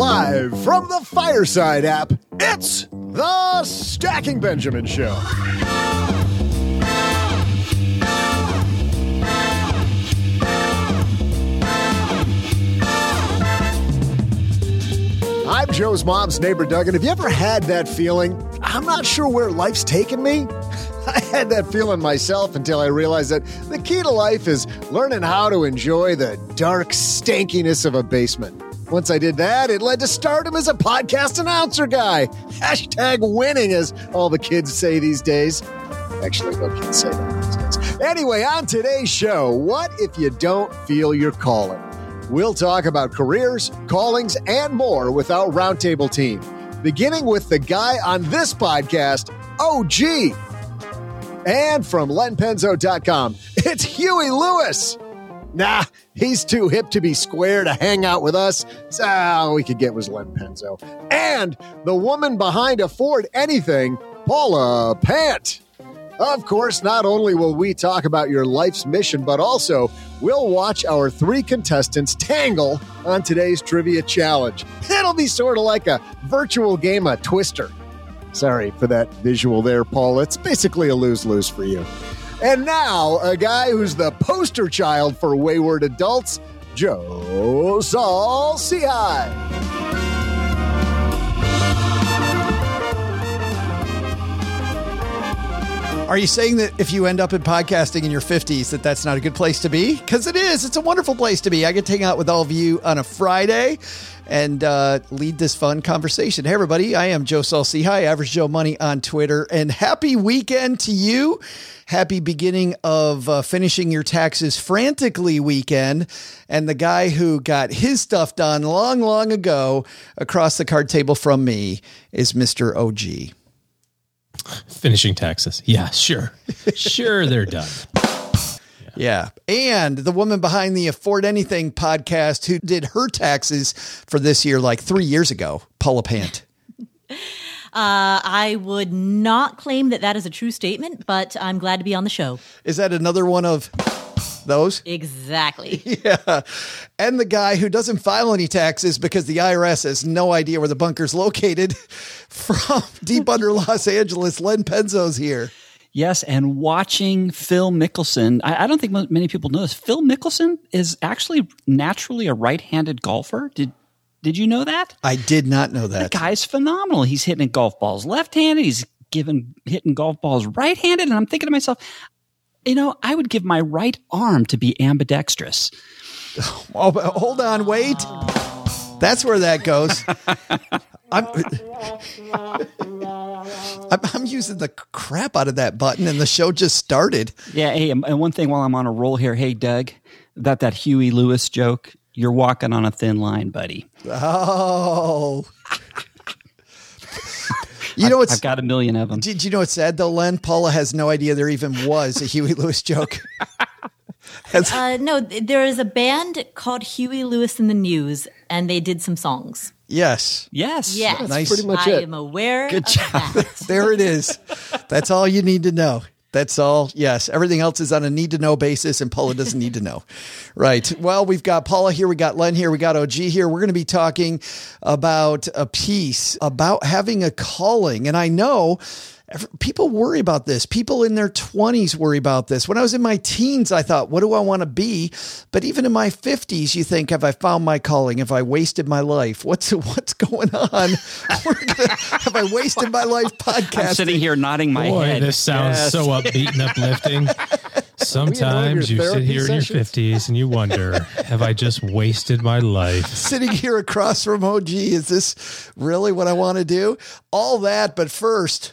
Live from the Fireside app, it's the Stacking Benjamin Show. I'm Joe's mom's neighbor, Doug, and have you ever had that feeling? I'm not sure where life's taken me. I had that feeling myself until I realized that the key to life is learning how to enjoy the dark stankiness of a basement. Once I did that, it led to stardom as a podcast announcer guy. Hashtag winning, as all the kids say these days. Actually, no kids say that these days. Anyway, on today's show, what if you don't feel your calling? We'll talk about careers, callings, and more with our roundtable team, beginning with the guy on this podcast, OG. And from lenpenzo.com, it's Huey Lewis. Nah, he's too hip to be square to hang out with us. So all we could get was Len Penzo. And the woman behind Afford Anything, Paula Pant. Of course, not only will we talk about your life's mission, but also we'll watch our three contestants tangle on today's trivia challenge. It'll be sort of like a virtual game of Twister. Sorry for that visual there, Paul. It's basically a lose lose for you. And now, a guy who's the poster child for wayward adults, Joe Saul. Are you saying that if you end up in podcasting in your 50s, that that's not a good place to be? Because it is. It's a wonderful place to be. I get to hang out with all of you on a Friday and uh, lead this fun conversation. Hey, everybody. I am Joe Saul-Sehy, Average Joe Money on Twitter. And happy weekend to you. Happy beginning of uh, finishing your taxes frantically weekend. And the guy who got his stuff done long, long ago across the card table from me is Mr. OG. Finishing taxes. Yeah, sure. Sure, they're done. Yeah. And the woman behind the Afford Anything podcast who did her taxes for this year like three years ago, Paula Pant. Uh, I would not claim that that is a true statement, but I'm glad to be on the show. Is that another one of those? Exactly. Yeah. And the guy who doesn't file any taxes because the IRS has no idea where the bunker's located from deep under Los Angeles, Len Penzo's here. Yes, and watching Phil Mickelson, I, I don't think many people know this. Phil Mickelson is actually naturally a right-handed golfer. Did did you know that? I did not know that. The guy's phenomenal. He's hitting golf balls left-handed. He's given hitting golf balls right-handed, and I'm thinking to myself, you know, I would give my right arm to be ambidextrous. Oh, but hold on, wait. That's where that goes. I'm, I'm, I'm using the crap out of that button, and the show just started. Yeah. Hey, and and one thing while I'm on a roll here, hey Doug, that that Huey Lewis joke. You're walking on a thin line, buddy. Oh. You know what's I've got a million of them. Did you know what's sad though, Len? Paula has no idea there even was a Huey Lewis joke. Has- Uh, no, there is a band called Huey Lewis and the News, and they did some songs. Yes. Yes. Yes, Nice. Pretty much I it. am aware Good of job. that. There it is. That's all you need to know. That's all. Yes. Everything else is on a need to know basis, and Paula doesn't need to know. Right. Well, we've got Paula here. We got Len here. We got OG here. We're going to be talking about a piece about having a calling. And I know people worry about this. People in their 20s worry about this. When I was in my teens, I thought, what do I want to be? But even in my 50s, you think, have I found my calling? Have I wasted my life? What's what's going on? Have I wasted my life podcast? I'm sitting here nodding my Boy, head. this sounds Yes. so upbeat and uplifting. Sometimes you sit therapy here in your 50s and you wonder, have I just wasted my life? sitting here across from OG. Is this really what I want to do? All that, but first,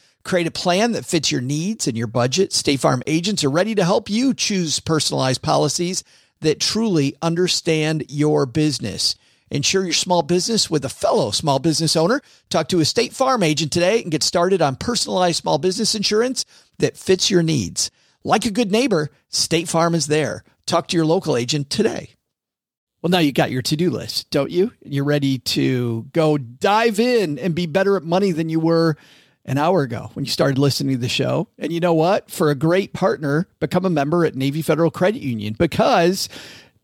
Create a plan that fits your needs and your budget. State Farm agents are ready to help you choose personalized policies that truly understand your business. Insure your small business with a fellow small business owner. Talk to a State Farm agent today and get started on personalized small business insurance that fits your needs. Like a good neighbor, State Farm is there. Talk to your local agent today. Well, now you got your to do list, don't you? You're ready to go dive in and be better at money than you were an hour ago when you started listening to the show. And you know what? For a great partner, become a member at Navy Federal Credit Union because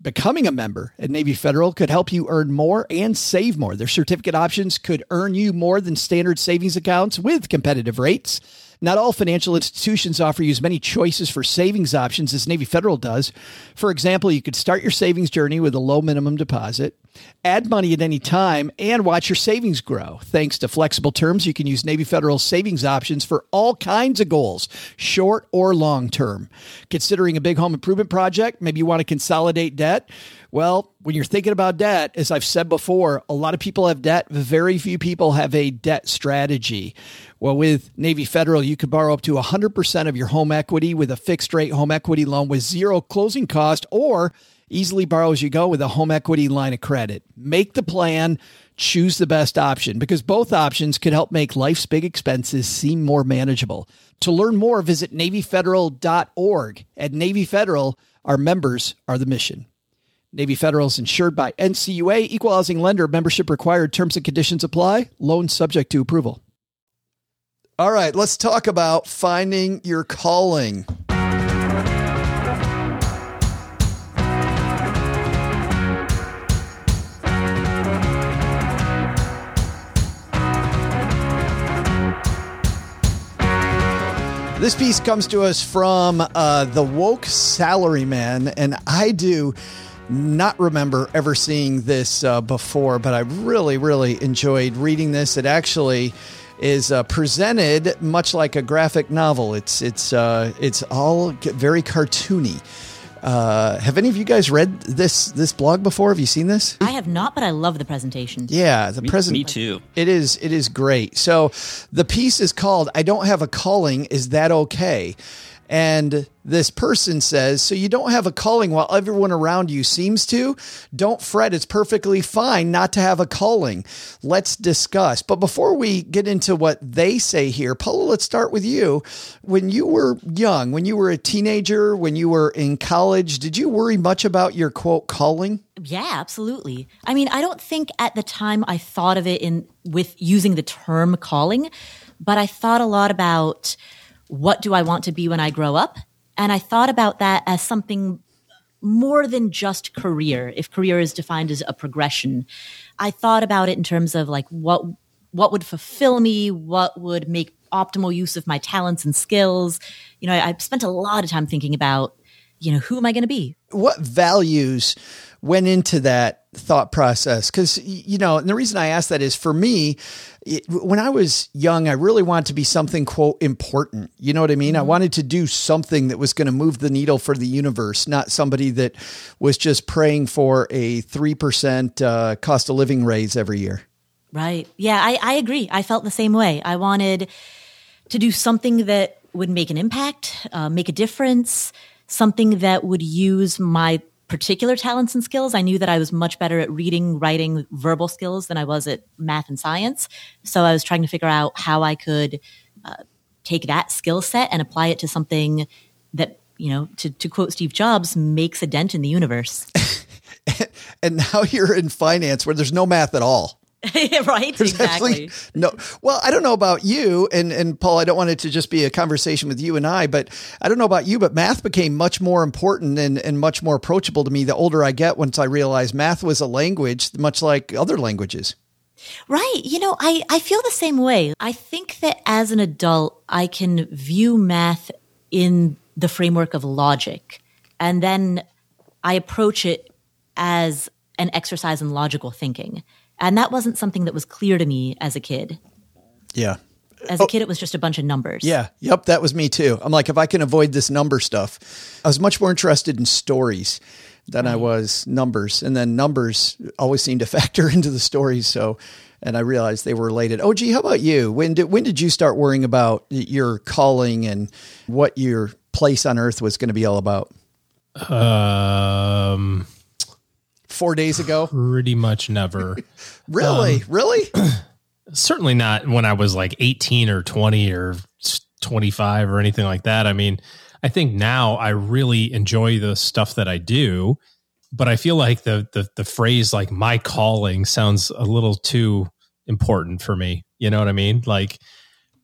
becoming a member at Navy Federal could help you earn more and save more. Their certificate options could earn you more than standard savings accounts with competitive rates. Not all financial institutions offer you as many choices for savings options as Navy Federal does. For example, you could start your savings journey with a low minimum deposit, add money at any time, and watch your savings grow. Thanks to flexible terms, you can use Navy Federal savings options for all kinds of goals, short or long term. Considering a big home improvement project, maybe you want to consolidate debt. Well, when you're thinking about debt, as I've said before, a lot of people have debt. Very few people have a debt strategy. Well, with Navy Federal, you could borrow up to 100% of your home equity with a fixed rate home equity loan with zero closing cost or easily borrow as you go with a home equity line of credit. Make the plan, choose the best option because both options could help make life's big expenses seem more manageable. To learn more, visit NavyFederal.org. At Navy Federal, our members are the mission. Navy Federal is insured by NCUA, equal housing lender, membership required, terms and conditions apply, loan subject to approval. All right, let's talk about finding your calling. This piece comes to us from uh, the woke salaryman, and I do not remember ever seeing this uh, before, but I really, really enjoyed reading this. It actually is uh, presented much like a graphic novel. It's it's uh, it's all very cartoony. Uh, have any of you guys read this this blog before? Have you seen this? I have not, but I love the presentation. Yeah, the present. me too. It is. It is great. So the piece is called "I Don't Have a Calling." Is that okay? And this person says, So you don't have a calling while everyone around you seems to? Don't fret. It's perfectly fine not to have a calling. Let's discuss. But before we get into what they say here, Paula, let's start with you. When you were young, when you were a teenager, when you were in college, did you worry much about your quote calling? Yeah, absolutely. I mean, I don't think at the time I thought of it in with using the term calling, but I thought a lot about what do I want to be when I grow up? And I thought about that as something more than just career. If career is defined as a progression, I thought about it in terms of like what what would fulfill me, what would make optimal use of my talents and skills. You know, I, I spent a lot of time thinking about, you know, who am I going to be? what values went into that thought process because you know and the reason i ask that is for me it, when i was young i really wanted to be something quote important you know what i mean i wanted to do something that was going to move the needle for the universe not somebody that was just praying for a 3% uh, cost of living raise every year Right. Yeah, I, I agree. I felt the same way. I wanted to do something that would make an impact, uh, make a difference, something that would use my particular talents and skills. I knew that I was much better at reading, writing, verbal skills than I was at math and science. So I was trying to figure out how I could uh, take that skill set and apply it to something that, you know, to, to quote Steve Jobs, makes a dent in the universe. and now you're in finance where there's no math at all. right, There's exactly. no. Well, I don't know about you, and and Paul. I don't want it to just be a conversation with you and I, but I don't know about you, but math became much more important and and much more approachable to me the older I get. Once I realized math was a language, much like other languages. Right. You know, I, I feel the same way. I think that as an adult, I can view math in the framework of logic, and then I approach it as an exercise in logical thinking. And that wasn't something that was clear to me as a kid. Yeah. As a kid, it was just a bunch of numbers. Yeah. Yep. That was me too. I'm like, if I can avoid this number stuff, I was much more interested in stories than I was numbers. And then numbers always seemed to factor into the stories. So, and I realized they were related. Oh, gee, how about you? When did, when did you start worrying about your calling and what your place on earth was going to be all about? Um, Four days ago? pretty much never. Really? Um, really? Certainly not when I was like 18 or 20 or 25 or anything like that. I mean, I think now I really enjoy the stuff that I do, but I feel like the the the phrase like my calling sounds a little too important for me. You know what I mean? Like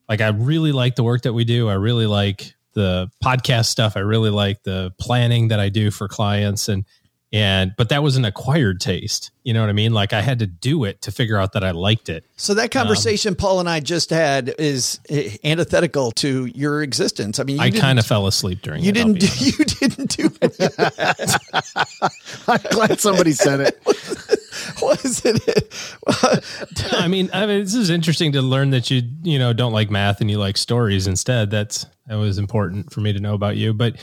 like I really like the work that we do. I really like the podcast stuff. I really like the planning that I do for clients and and but that was an acquired taste. You know what I mean? Like I had to do it to figure out that I liked it. So that conversation Paul and I just had is eh, antithetical to your existence. I mean, you I kind of fell asleep during you it. I'll didn't do, you didn't do any of that. I'm glad somebody said it. wasn't it? I mean, I mean, this is interesting to learn that you, you know, don't like math and you like stories instead. That's that was important for me to know about you. But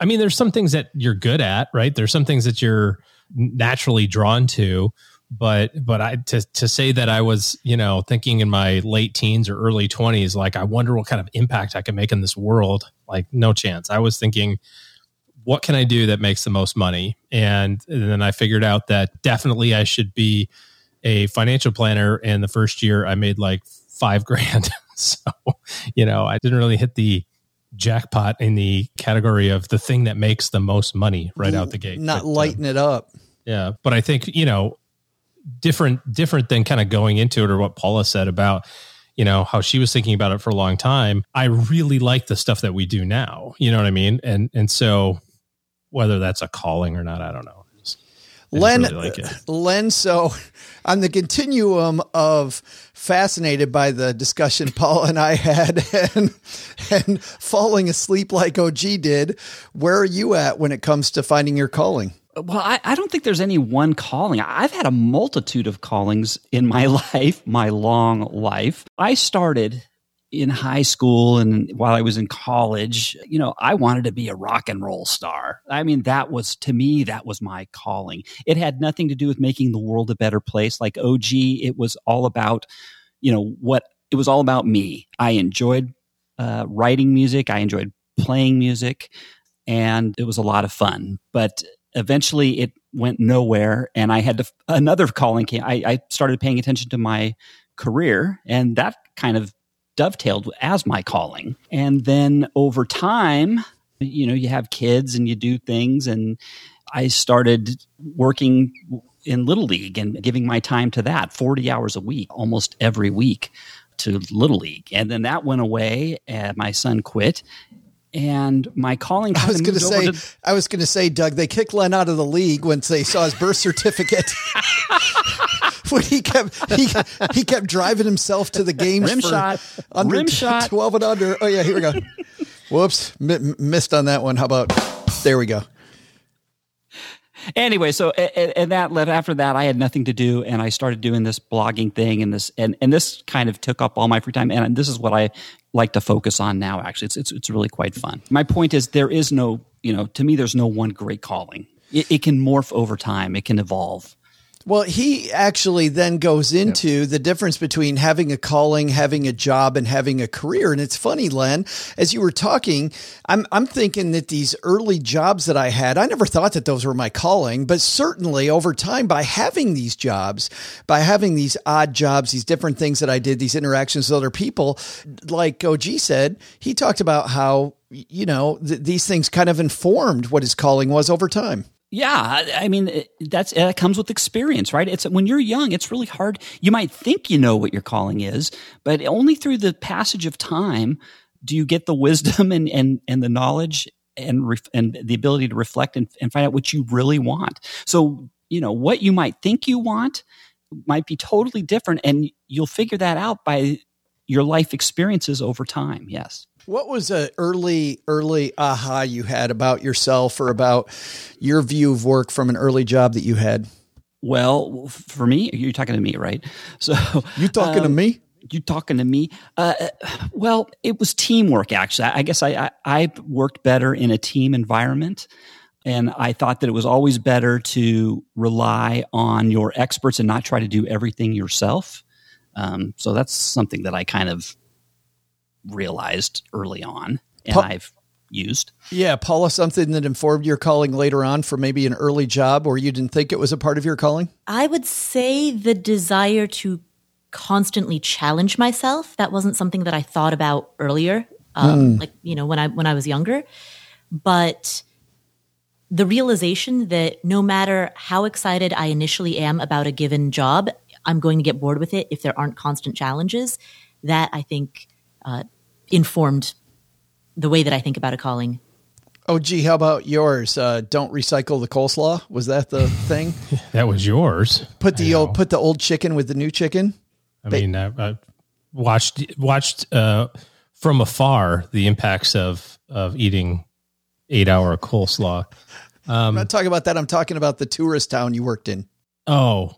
I mean, there's some things that you're good at, right? There's some things that you're naturally drawn to. But but I to to say that I was, you know, thinking in my late teens or early 20s, like I wonder what kind of impact I can make in this world. Like, no chance. I was thinking, what can I do that makes the most money? And, and then I figured out that definitely I should be a financial planner. And the first year I made like five grand. so, you know, I didn't really hit the jackpot in the category of the thing that makes the most money right out the gate. Not But, uh, lighten it up. yeah, but I think you know, different different than kind of going into it or what Paula said about you know how she was thinking about it for a long time. I really like the stuff that we do now. You know what I mean? And and so whether that's a calling or not, I don't know. I just- I Len, really like it. Len, so on the continuum of fascinated by the discussion Paul and I had and, and falling asleep like OG did, where are you at when it comes to finding your calling? Well, I, I don't think there's any one calling. I've had a multitude of callings in my life, my long life. I started in high school and while I was in college, you know, I wanted to be a rock and roll star. I mean, that was to me, that was my calling. It had nothing to do with making the world a better place. Like OG, it was all about, you know, what it was all about me. I enjoyed uh, writing music, I enjoyed playing music, and it was a lot of fun. But eventually it went nowhere and i had to another calling came I, I started paying attention to my career and that kind of dovetailed as my calling and then over time you know you have kids and you do things and i started working in little league and giving my time to that 40 hours a week almost every week to little league and then that went away and my son quit and my calling I was going to say, I was going to say, Doug, they kicked Len out of the league once they saw his birth certificate. when he kept he, he kept driving himself to the games Rim for shot. under Rim t- shot. twelve and under. Oh yeah, here we go. Whoops, M- missed on that one. How about there we go. Anyway, so and, and that led after that, I had nothing to do, and I started doing this blogging thing, and this and and this kind of took up all my free time, and this is what I like to focus on now. Actually, it's it's it's really quite fun. My point is, there is no, you know, to me, there's no one great calling. It, it can morph over time. It can evolve. Well, he actually then goes into the difference between having a calling, having a job, and having a career. And it's funny, Len, as you were talking, I'm I'm thinking that these early jobs that I had, I never thought that those were my calling, but certainly over time, by having these jobs, by having these odd jobs, these different things that I did, these interactions with other people, like OG said, he talked about how you know th- these things kind of informed what his calling was over time. Yeah, I mean that's that comes with experience, right? It's when you're young, it's really hard. You might think you know what your calling is, but only through the passage of time do you get the wisdom and and and the knowledge and ref, and the ability to reflect and, and find out what you really want. So you know what you might think you want might be totally different, and you'll figure that out by your life experiences over time. Yes. What was a early early aha you had about yourself or about your view of work from an early job that you had? Well, for me, you're talking to me, right? So you talking um, to me? You talking to me? Uh, well, it was teamwork. Actually, I guess I, I I worked better in a team environment. And I thought that it was always better to rely on your experts and not try to do everything yourself. Um, so that's something that I kind of realized early on and pa- I've used. Yeah, Paula, something that informed your calling later on for maybe an early job or you didn't think it was a part of your calling? I would say the desire to constantly challenge myself. That wasn't something that I thought about earlier, um, mm. like you know when I when I was younger. But the realization that no matter how excited I initially am about a given job, I'm going to get bored with it if there aren't constant challenges. That I think uh, informed the way that I think about a calling. Oh, gee, how about yours? Uh, don't recycle the coleslaw. Was that the thing? that was yours. Put the old put the old chicken with the new chicken. I ba- mean, I, I, watched watched uh, from afar the impacts of of eating eight hour coleslaw. Um, I'm not talking about that. I'm talking about the tourist town you worked in. Oh,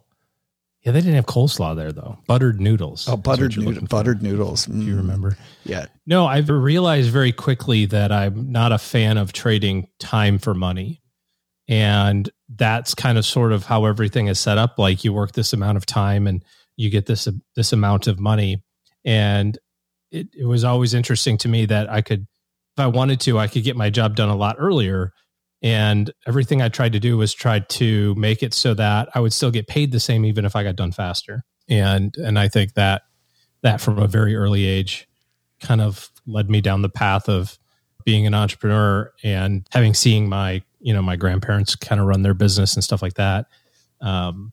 yeah, they didn't have coleslaw there though. Buttered noodles. Oh, buttered noodles. Buttered noodles. Mm. you remember? Yeah. No, I've realized very quickly that I'm not a fan of trading time for money. And that's kind of sort of how everything is set up. Like you work this amount of time and you get this this amount of money. And it, it was always interesting to me that I could, if I wanted to, I could get my job done a lot earlier and everything I tried to do was try to make it so that I would still get paid the same even if I got done faster. And and I think that that from a very early age kind of led me down the path of being an entrepreneur and having seeing my you know my grandparents kind of run their business and stuff like that um,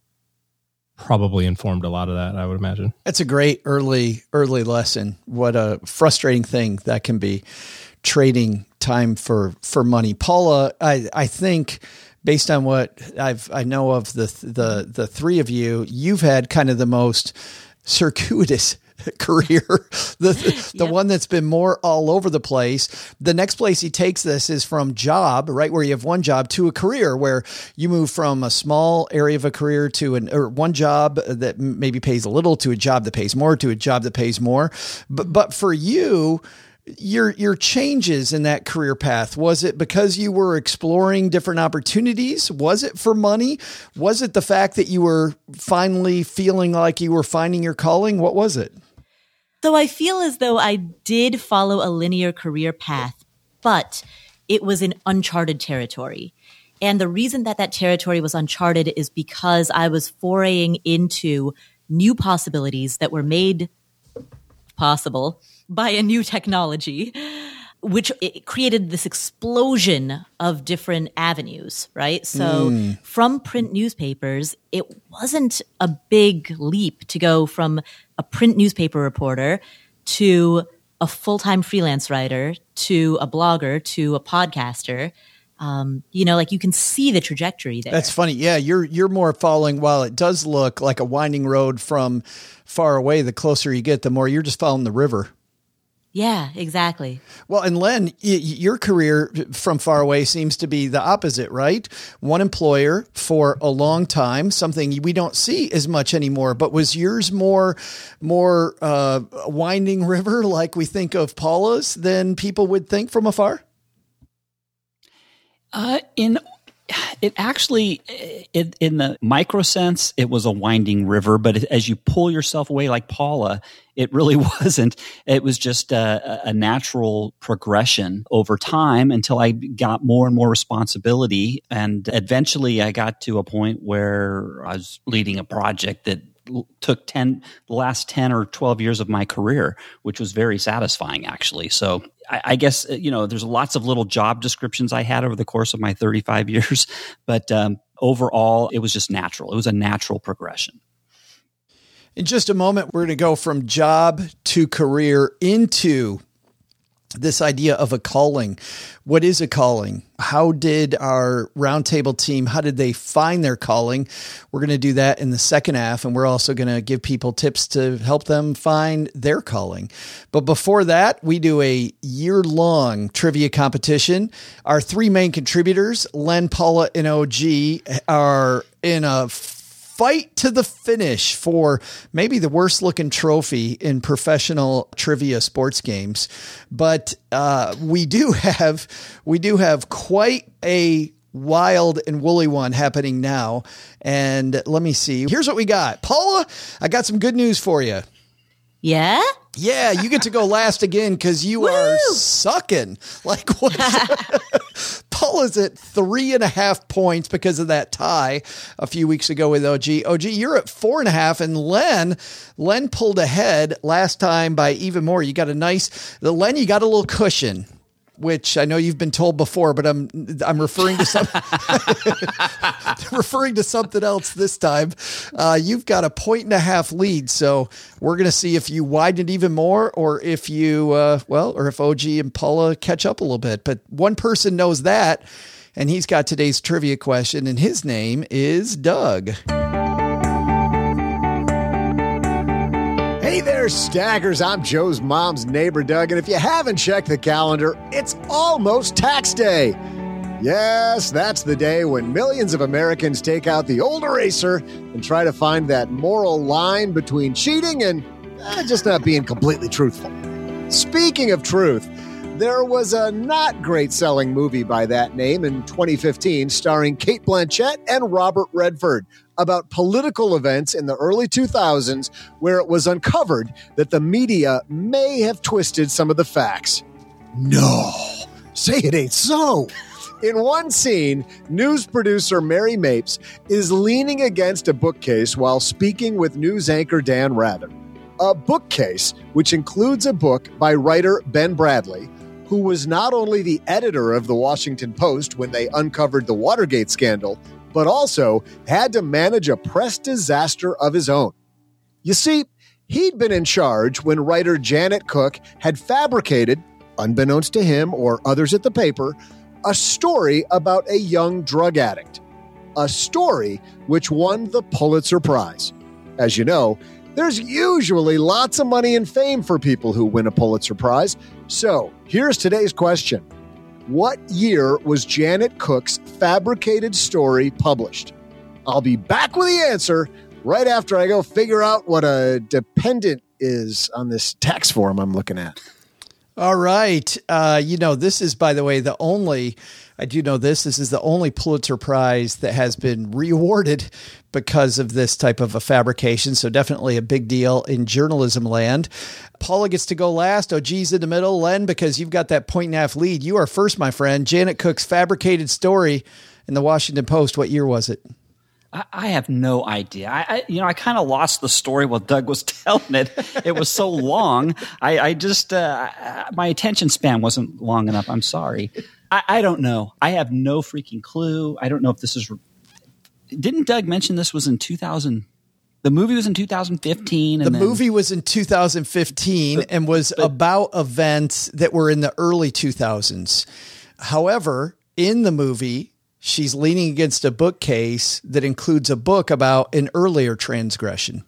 probably informed a lot of that i would imagine that's a great early early lesson what a frustrating thing that can be trading time for for money. Paula, I I think based on what I've I know of the the the three of you, you've had kind of the most circuitous career, the the, the one that's been more all over the place. The next place he takes this is from job, right where you have one job to a career where you move from a small area of a career to an or one job that maybe pays a little to a job that pays more to a job that pays more. But but for you, your your changes in that career path? Was it because you were exploring different opportunities? Was it for money? Was it the fact that you were finally feeling like you were finding your calling? What was it? So i feel as though i did follow a linear career path but it was in uncharted territory. And the reason that that territory was uncharted is because i was foraying into new possibilities that were made possible by a new technology which created this explosion of different avenues, right? So mm. from print newspapers, it wasn't a big leap to go from a print newspaper reporter to a full-time freelance writer to a blogger to a podcaster. Um, you know, like you can see the trajectory there. That's funny. Yeah, you're you're more following. While it does look like a winding road from far away, the closer you get, the more you're just following the river. Yeah, exactly. Well, and Len, your career from far away seems to be the opposite, right? One employer for a long time, something we don't see as much anymore. But was yours more, more uh, winding river, like we think of Paula's, than people would think from afar? Uh, in it actually it, in the micro sense it was a winding river but as you pull yourself away like paula it really wasn't. It was just a, a, natural progression over time until i got more and more responsibility. And eventually i got to a point where i was leading a project that took 10 the last 10 or 12 years of my career which was very satisfying actually. So I, I, guess uh, you know there's lots of little job descriptions i had over the course of my 35 years but um, overall it was just natural. It was a natural progression. In just a moment we're going to go from job to career into this idea of a calling. What is a calling? How did our roundtable team, how did they find their calling? We're going to do that in the second half. And we're also going to give people tips to help them find their calling. But before that, we do a year long trivia competition. Our three main contributors, Len, Paula, and OG, are in a fight to the finish for maybe the worst looking trophy in professional trivia sports games. But uh, we do have we do have quite a wild and woolly one happening now. And let me see. Here's what we got. Paula, I got some good news for you. Yeah? Yeah, you get to go last again because you are sucking. Like what? Paul is at three and a half points because of that tie a few weeks ago with OG. OG, you're at four and a half, and Len, Len pulled ahead last time by even more. You got a nice, the Len, you got a little cushion which I know you've been told before, but I'm I'm referring to some referring to something else this time. Uh, you've got a point and a half lead, so we're going to see if you widen it even more, or if you uh, well, or if OG and Paula catch up a little bit. But one person knows that, and he's got today's trivia question, and his name is Doug. Hey there, Stackers. I'm Joe's mom's neighbor, Doug, and if you haven't checked the calendar, it's almost tax day. Yes, that's the day when millions of Americans take out the old eraser and try to find that moral line between cheating and eh, just not being completely truthful. Speaking of truth, there was a not great selling movie by that name in 2015 starring Cate Blanchett and Robert Redford about political events in the early 2000s where it was uncovered that the media may have twisted some of the facts. No, say it ain't so. In one scene, news producer Mary Mapes is leaning against a bookcase while speaking with news anchor Dan Rather. A bookcase which includes a book by writer Ben Bradlee, who was not only the editor of the Washington Post when they uncovered the Watergate scandal, but also had to manage a press disaster of his own. You see, he'd been in charge when writer Janet Cooke had fabricated, unbeknownst to him or others at the paper, a story about a young drug addict. A story which won the Pulitzer Prize. As you know, there's usually lots of money and fame for people who win a Pulitzer Prize. So here's today's question what year was Janet Cooke's fabricated story published? I'll be back with the answer right after I go figure out what a dependent is on this tax form I'm looking at. All right. Uh, you know, this is, by the way, the only, I do know this, this is the only Pulitzer Prize that has been rewarded because of this type of a fabrication. So definitely a big deal in journalism land. Paula gets to go last. OG's in the middle. Len, because you've got that point and a half lead. You are first, my friend. Janet Cooke's fabricated story in the Washington Post. What year was it? I have no idea. I, I you know, I kind of lost the story while Doug was telling it. It was so long. I, I just, uh, my attention span wasn't long enough. I'm sorry. I, I, don't know. I have no freaking clue. I don't know if this is didn't Doug mention this was in 2000? The movie was in 2015. the then, movie was in 2015 but, and was but, about events that were in the early 2000s. However, in the movie, she's leaning against a bookcase that includes a book about an earlier transgression.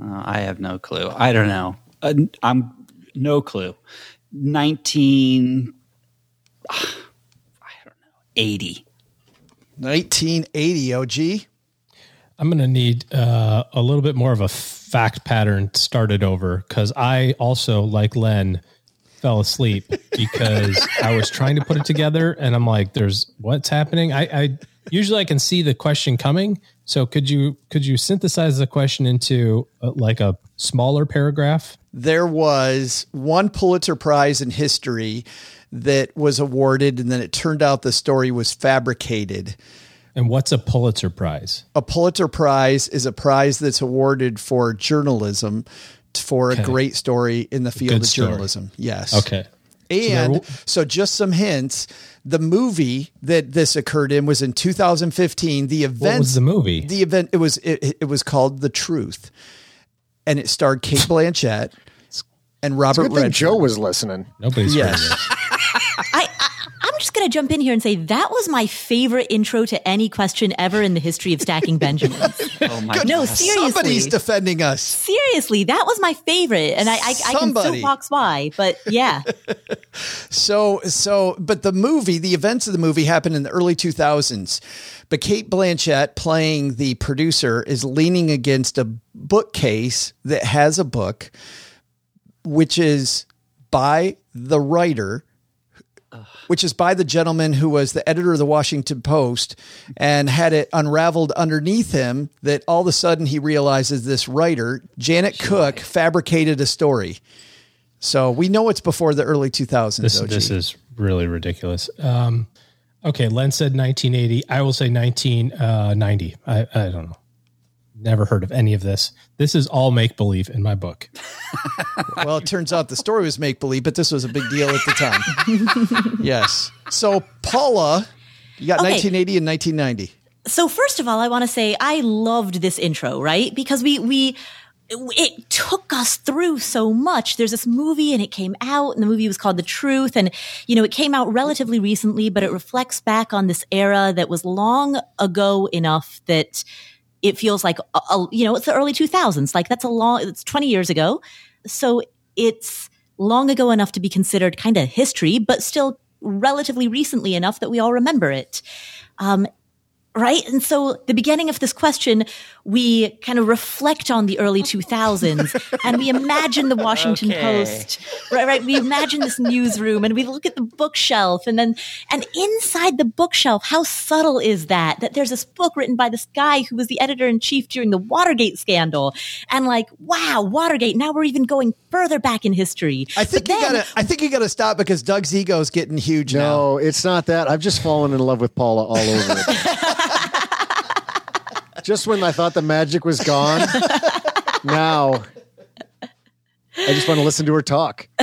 Uh, I have no clue. I don't know. Uh, I'm no clue. 19 I don't know. 80. 1980 OG. I'm going to need uh, a little bit more of a fact pattern started over because I also, like Len, fell asleep because I was trying to put it together and I'm like, there's what's happening. I, I usually I can see the question coming. So could you could you synthesize the question into uh, like a smaller paragraph? There was one Pulitzer Prize in history that was awarded, and then it turned out the story was fabricated. And what's a Pulitzer Prize? A Pulitzer Prize is a prize that's awarded for journalism for Okay. a great story in the field good of story. journalism. Yes. Okay. And there so, just some hints. The movie that this occurred in was in 2015. The event What was the movie? The event it was it, it was called The Truth, and it starred Cate Blanchett and Robert Good thing Joe was listening. Nobody's Yes. heard of this. I, I I'm just going to jump in here and say that was my favorite intro to any question ever in the history of stacking Benjamins. Oh my god! no, God. seriously. Somebody's defending us. Seriously, that was my favorite, and I, I, I can Somebody. soapbox why, but yeah, So so but the movie, the events of the movie happened in the early 2000s. But Cate Blanchett playing the producer is leaning against a bookcase that has a book which is by the writer which is by the gentleman who was the editor of the Washington Post and had it unraveled underneath him that all of a sudden he realizes this writer, Janet Cooke, fabricated a story. So we know it's before the early 2000s. This OG. this is really ridiculous. Um, okay, Len said 1980. I will say 1990. I, I don't know. Never heard of any of this. This is all make believe in my book. well, it turns out the story was make believe, but this was a big deal at the time. yes. So Paula, you got Okay. 1980 and 1990. So first of all, I want to say I loved this intro, right? Because we we it took us through so much. There's this movie and it came out and the movie was called The Truth and you know, it came out relatively recently, but it reflects back on this era that was long ago enough that it feels like a, a- you know, it's the early 2000s. Like that's a long it's 20 years ago. So it's long ago enough to be considered kind of history, but still relatively recently enough that we all remember it. Um, right? And so the beginning of this question, we kind of reflect on the early 2000s and we imagine the Washington Okay. Post, right? Right. We imagine this newsroom and we look at the bookshelf and then, and inside the bookshelf, how subtle is that? That there's this book written by this guy who was the editor in chief during the Watergate scandal. And like, wow, Watergate. Now we're even going further back in history. I think But you then- gotta. I think you gotta stop because Doug's ego is getting huge now. No, it's not that. I've just fallen in love with Paula all over again. just when I thought the magic was gone, now I just want to listen to her talk.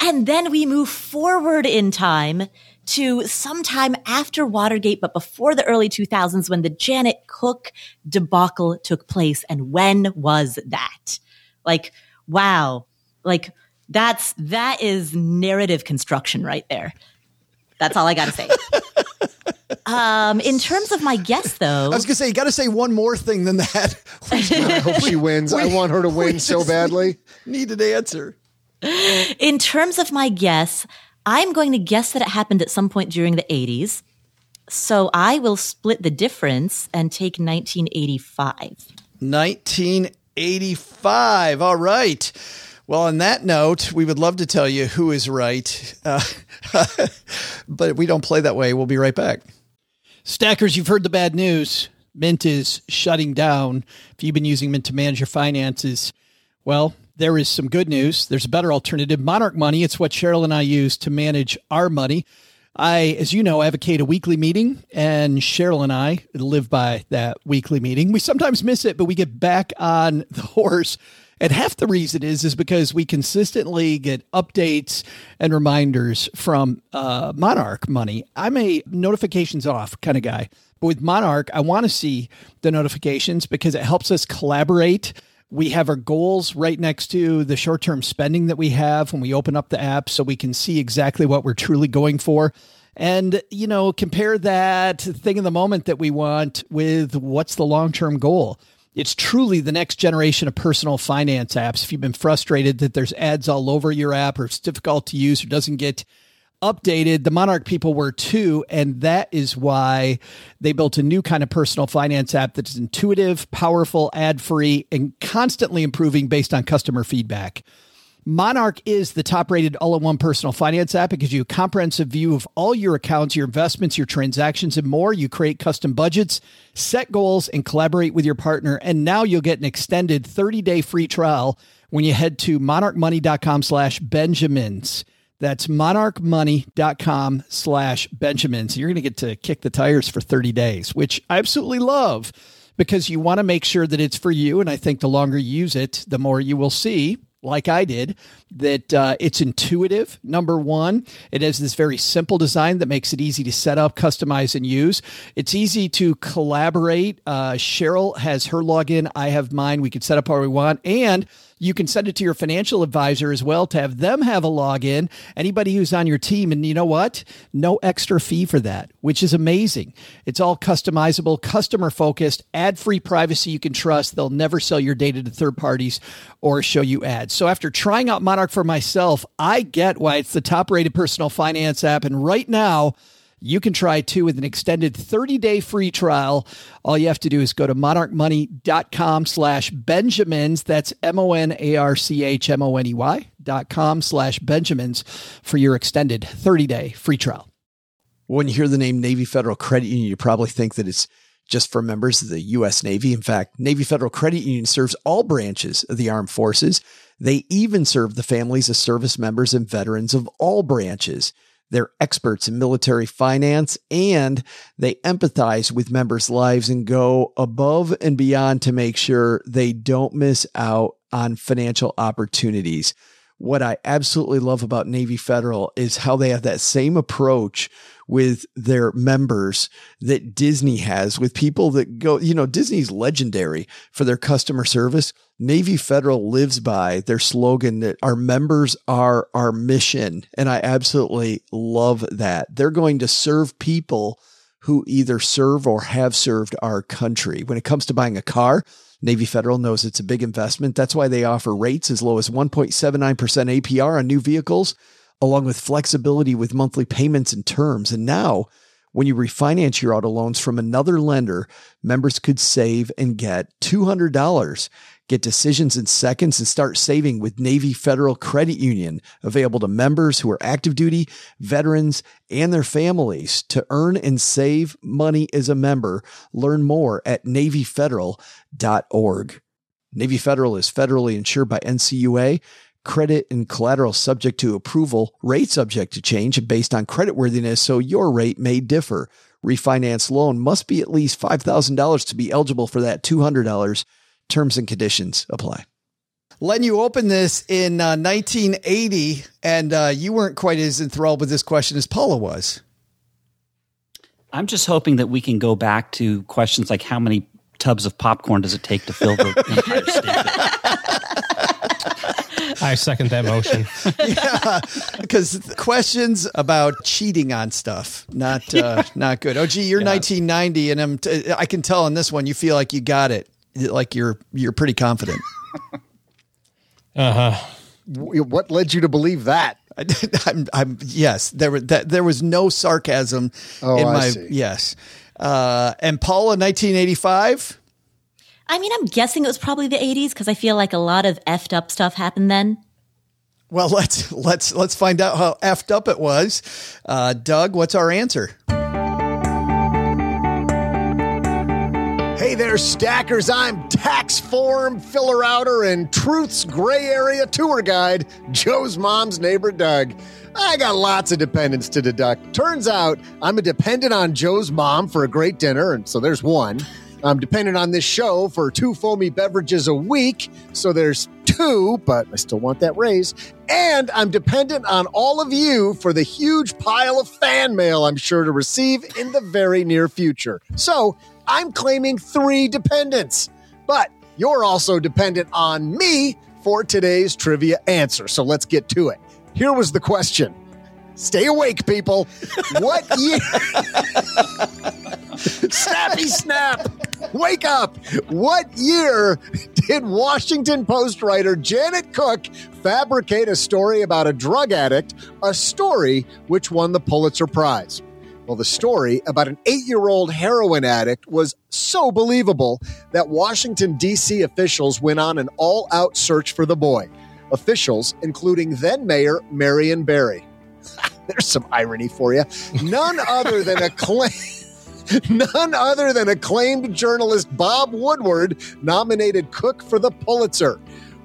And then we move forward in time to sometime after Watergate, but before the early 2000s when the Janet Cooke debacle took place. And when was that? Like, wow. Like, that's, that is narrative construction right there. That's all I got to say. um, in terms of my guess, though, I was gonna say you got to say one more thing than that. I hope she wins. I want her to win so just- badly. Need an answer. in terms of my guess, I'm going to guess that it happened at some point during the 80s. So I will split the difference and take 1985. 1985. All right. Well, on that note, we would love to tell you who is right, uh, but we don't play that way. We'll be right back. Stackers, you've heard the bad news. Mint is shutting down. If you've been using Mint to manage your finances, well, there is some good news. There's a better alternative, Monarch Money. It's what Cheryl and I use to manage our money. I, as you know, advocate a weekly meeting, and Cheryl and I live by that weekly meeting. We sometimes miss it, but we get back on the horse. And half the reason is is because we consistently get updates and reminders from uh, Monarch Money. I'm a notifications off kind of guy, but with Monarch, I want to see the notifications because it helps us collaborate. We have our goals right next to the short term spending that we have when we open up the app so we can see exactly what we're truly going for. And, you know, compare that thing in the moment that we want with what's the long term goal. It's truly the next generation of personal finance apps. If you've been frustrated that there's ads all over your app or it's difficult to use or doesn't get updated. The Monarch people were too. And that is why they built a new kind of personal finance app that's intuitive, powerful, ad free, and constantly improving based on customer feedback. Monarch is the top rated all in one personal finance app. It gives you a comprehensive view of all your accounts, your investments, your transactions, and more. You create custom budgets, set goals, and collaborate with your partner. And now you'll get an extended 30 day free trial when you head to monarchmoney.com slash Benjamins. That's monarchmoney.com slash Benjamins. You're going to get to kick the tires for 30 days, which I absolutely love because you want to make sure that it's for you. And I think the longer you use it, the more you will see like I did, that uh, it's intuitive. Number one, it has this very simple design that makes it easy to set up, customize, and use. It's easy to collaborate. Uh, Cheryl has her login. I have mine. We can set up how we want. And you can send it to your financial advisor as well to have them have a login. Anybody who's on your team. And you know what? No extra fee for that, which is amazing. It's all customizable, customer focused, ad free privacy you can trust. They'll never sell your data to third parties or show you ads. So after trying out Monarch for myself, I get why it's the top rated personal finance app. And right now, you can try too with an extended 30-day free trial. All you have to do is go to monarchmoney.com slash Benjamins. That's M-O-N-A-R-C-H-M-O-N-E-Y dot com slash Benjamins for your extended 30-day free trial. When you hear the name Navy Federal Credit Union, you probably think that it's just for members of the U.S. Navy. In fact, Navy Federal Credit Union serves all branches of the armed forces. They even serve the families of service members and veterans of all branches. They're experts in military finance and they empathize with members' lives and go above and beyond to make sure they don't miss out on financial opportunities. What I absolutely love about Navy Federal is how they have that same approach with their members that Disney has with people that go, you know, Disney's legendary for their customer service. Navy Federal lives by their slogan that our members are our mission. And I absolutely love that. They're going to serve people who either serve or have served our country. When it comes to buying a car, Navy Federal knows it's a big investment. That's why they offer rates as low as 1.79% APR on new vehicles along with flexibility with monthly payments and terms. And now, when you refinance your auto loans from another lender, members could save and get $200. Get decisions in seconds and start saving with Navy Federal Credit Union, available to members who are active duty, veterans, and their families. To earn and save money as a member, learn more at NavyFederal.org. Navy Federal is federally insured by NCUA credit and collateral subject to approval, rate subject to change and based on creditworthiness, so your rate may differ. Refinance loan must be at least $5,000 to be eligible for that $200. Terms and conditions apply. Len, you opened this in uh, 1980, and uh, you weren't quite as enthralled with this question as Paula was. I'm just hoping that we can go back to questions like how many tubs of popcorn does it take to fill the entire station? I second that motion. yeah, because questions about cheating on stuff not uh, not good. Oh, gee, you're yeah. 1990, and I'm t- I can tell in this one you feel like you got it, like you're you're pretty confident. uh huh. What led you to believe that? I'm, I'm yes. There was that, there was no sarcasm oh, in my I see. yes. Uh, and Paula, 1985. I mean, I'm guessing it was probably the 80s because I feel like a lot of effed up stuff happened then. Well, let's let's let's find out how effed up it was. Uh, Doug, what's our answer? Hey there, stackers. I'm tax form filler outer and truth's gray area tour guide, Joe's mom's neighbor, Doug. I got lots of dependents to deduct. Turns out I'm a dependent on Joe's mom for a great dinner, and so there's one. I'm dependent on this show for two foamy beverages a week. So there's two, but I still want that raise. And I'm dependent on all of you for the huge pile of fan mail I'm sure to receive in the very near future. So I'm claiming three dependents. But you're also dependent on me for today's trivia answer. So let's get to it. Here was the question. Stay awake, people. What year? Snappy snap. Wake up. What year did Washington Post writer Janet Cooke fabricate a story about a drug addict, a story which won the Pulitzer Prize? Well, the story about an eight year old heroin addict was so believable that Washington, D.C. officials went on an all out search for the boy. Officials, including then Mayor Marion Barry. There's some irony for you. None other than acclaimed. None other than acclaimed journalist Bob Woodward nominated Cooke for the Pulitzer.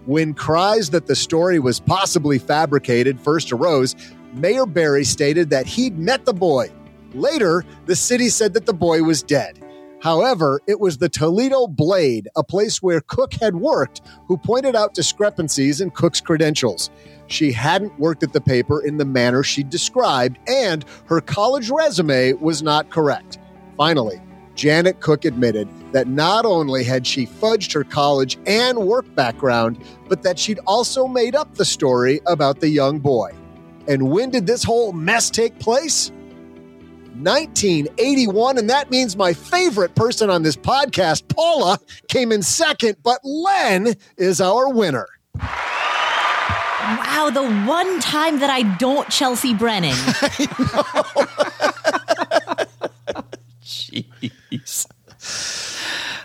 When cries that the story was possibly fabricated first arose, Mayor Barry stated that he'd met the boy. Later, the city said that the boy was dead. However, it was the Toledo Blade, a place where Cooke had worked, who pointed out discrepancies in Cooke's credentials. She hadn't worked at the paper in the manner she described, and her college resume was not correct. Finally, Janet Cooke admitted that not only had she fudged her college and work background, but that she'd also made up the story about the young boy. And when did this whole mess take place? 1981, and that means my favorite person on this podcast, Paula, came in second, but Len is our winner. Wow, the one time that I don't Chelsea Brennan. Jeez.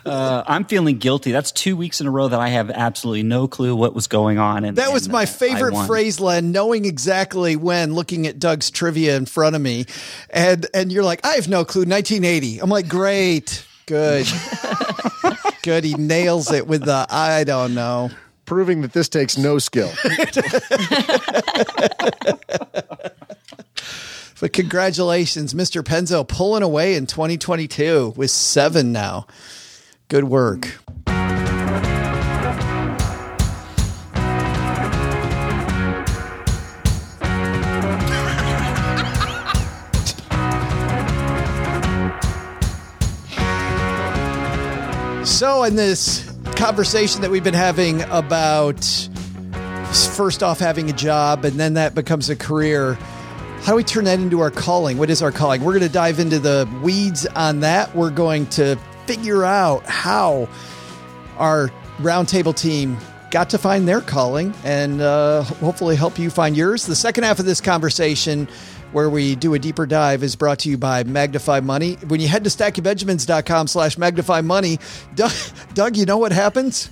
Uh, I'm feeling guilty. That's two weeks in a row that I have absolutely no clue what was going on. And that was and, my uh, favorite phrase, Len. Knowing exactly when, looking at Doug's trivia in front of me, and and you're like, I have no clue. 1980. I'm like, great, good, good. He nails it with the I don't know. Proving that this takes no skill. But congratulations, Mr. Penzo, pulling away in 2022 with seven now. Good work. So, in this conversation that we've been having about first off having a job and then that becomes a career, how do we turn that into our calling? What is our calling? We're going to dive into the weeds on that. We're going to figure out how our roundtable team got to find their calling and uh, hopefully help you find yours. The second half of this conversation, where we do a deeper dive, is brought to you by Magnify Money. When you head to stackingbenjamins.com slash magnify money, Doug, Doug, you know what happens?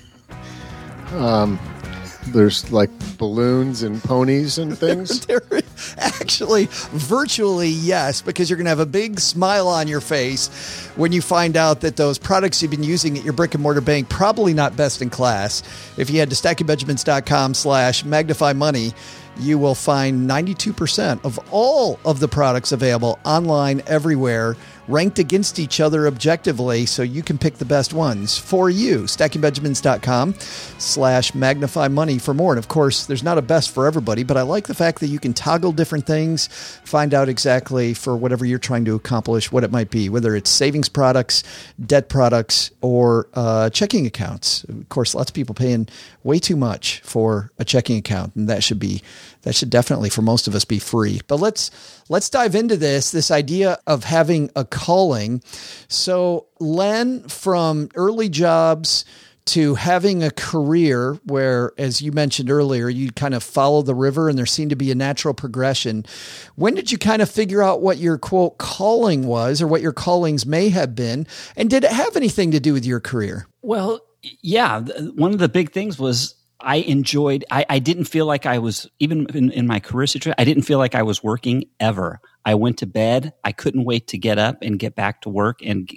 There's like balloons and ponies and things. Actually, virtually yes, because you're going to have a big smile on your face when you find out that those products you've been using at your brick and mortar bank probably not best in class. If you head to stackingbenjamins.com slash magnify money, you will find 92% of all of the products available online everywhere ranked against each other objectively so you can pick the best ones for you. Stackingbenjamins.com slash magnify money for more. And of course there's not a best for everybody but i like the fact that you can toggle different things find out exactly for whatever you're trying to accomplish what it might be whether it's savings products debt products or uh, checking accounts. Of course lots of people paying way too much for a checking account and that should be that should definitely for most of us be free. But let's let's dive into this this idea of having a calling so len from early jobs to having a career where as you mentioned earlier you kind of follow the river and there seemed to be a natural progression when did you kind of figure out what your quote calling was or what your callings may have been and did it have anything to do with your career Well, yeah. One of the big things was I enjoyed, I, I didn't feel like I was, even in, in my career situation, I didn't feel like I was working ever. I went to bed. I couldn't wait to get up and get back to work and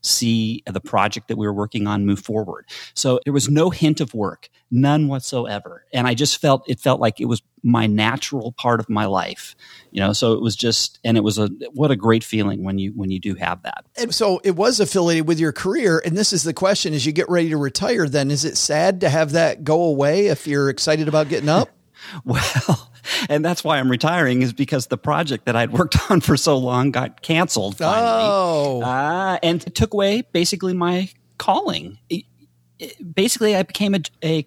see the project that we were working on move forward. So there was no hint of work, none whatsoever. And I just felt, it felt like it was my natural part of my life, you know, so it was just, and it was a, what a great feeling when you, when you do have that. And so it was affiliated with your career. And this is the question as you get ready to retire, then is it sad to have that go away if you're excited about getting up? Well, and that's why I'm retiring is because the project that I'd worked on for so long got canceled finally. Oh. Ah, and it took away basically my calling. It- it- basically, I became a, a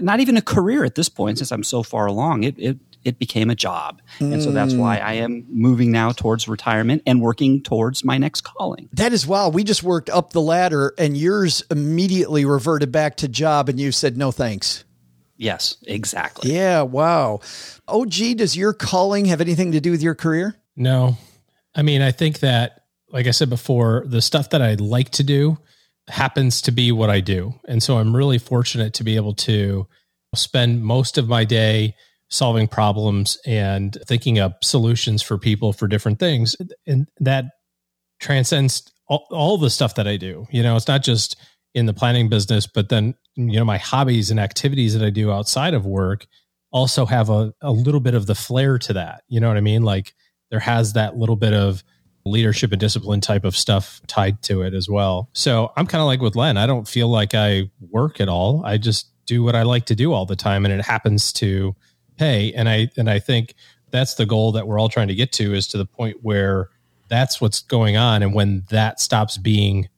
not even a career at this point since I'm so far along. It it it became a job, and so that's why I am moving now towards retirement and working towards my next calling. That is wild. We just worked up the ladder and yours immediately reverted back to job and you said no thanks. Yes, exactly. Yeah, wow. OG, does your calling have anything to do with your career? No. I mean, I think that, like I said before, the stuff that I like to do happens to be what I do. And so I'm really fortunate to be able to spend most of my day solving problems and thinking up solutions for people for different things. And that transcends all, all the stuff that I do. You know, it's not just in the planning business, but then, you know, my hobbies and activities that I do outside of work also have a, a little bit of the flair to that. You know what I mean? Like there has that little bit of leadership and discipline type of stuff tied to it as well. So I'm kind of like with Len. I don't feel like I work at all. I just do what I like to do all the time and it happens to pay. And I and I think that's the goal that we're all trying to get to is to the point where that's what's going on. And when that stops being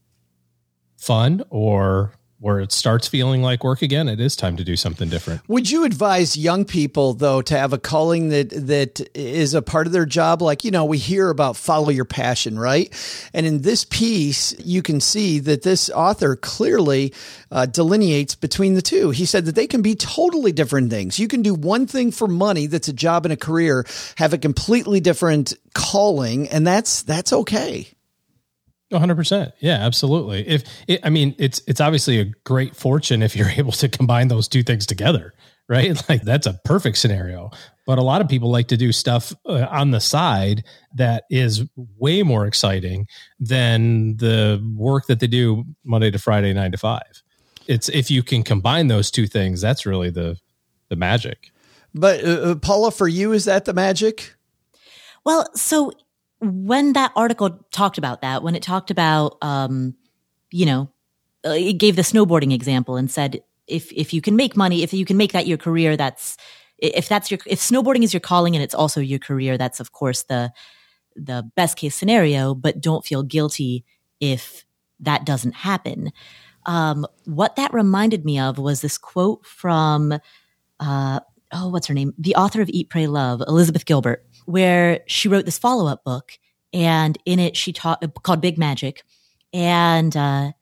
fun or where it starts feeling like work again, it is time to do something different. Would you advise young people though to have a calling that that is a part of their job? Like you know, we hear about follow your passion, right? And in this piece, you can see that this author clearly uh, delineates between the two. He said that they can be totally different things. You can do one thing for money that's a job and a career, have a completely different calling, and that's that's okay. 100%. Yeah, absolutely. If it, I mean, it's it's obviously a great fortune if you're able to combine those two things together, right? Like that's a perfect scenario. But a lot of people like to do stuff uh, on the side that is way more exciting than the work that they do Monday to Friday 9 to 5. It's if you can combine those two things, that's really the the magic. But uh, uh Paula, for you, is that the magic? Well, so when that article talked about that, when it talked about, um, you know, uh, it gave the snowboarding example and said, if, if you can make money, if you can make that your career, that's, if that's your, if snowboarding is your calling and it's also your career, that's of course the, the best case scenario, but don't feel guilty if that doesn't happen. Um, what that reminded me of was this quote from, uh, oh, what's her name? The author of Eat, Pray, Love, Elizabeth Gilbert where she wrote this follow up book, and in it she taught called Big Magic, and uh,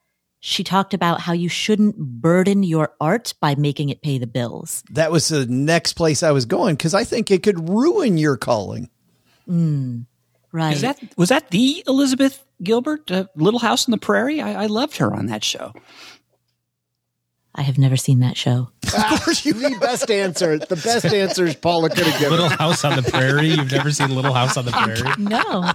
she talked about how you shouldn't burden your art by making it pay the bills. That was the next place I was going because I think it could ruin your calling. Mm, right. Is that was that the Elizabeth Gilbert, uh, Little House on the Prairie? I, I loved her on that show. I have never seen that show. the best answer. The best answers Paula could have given. Little House on the Prairie. You've never seen Little House on the Prairie? No.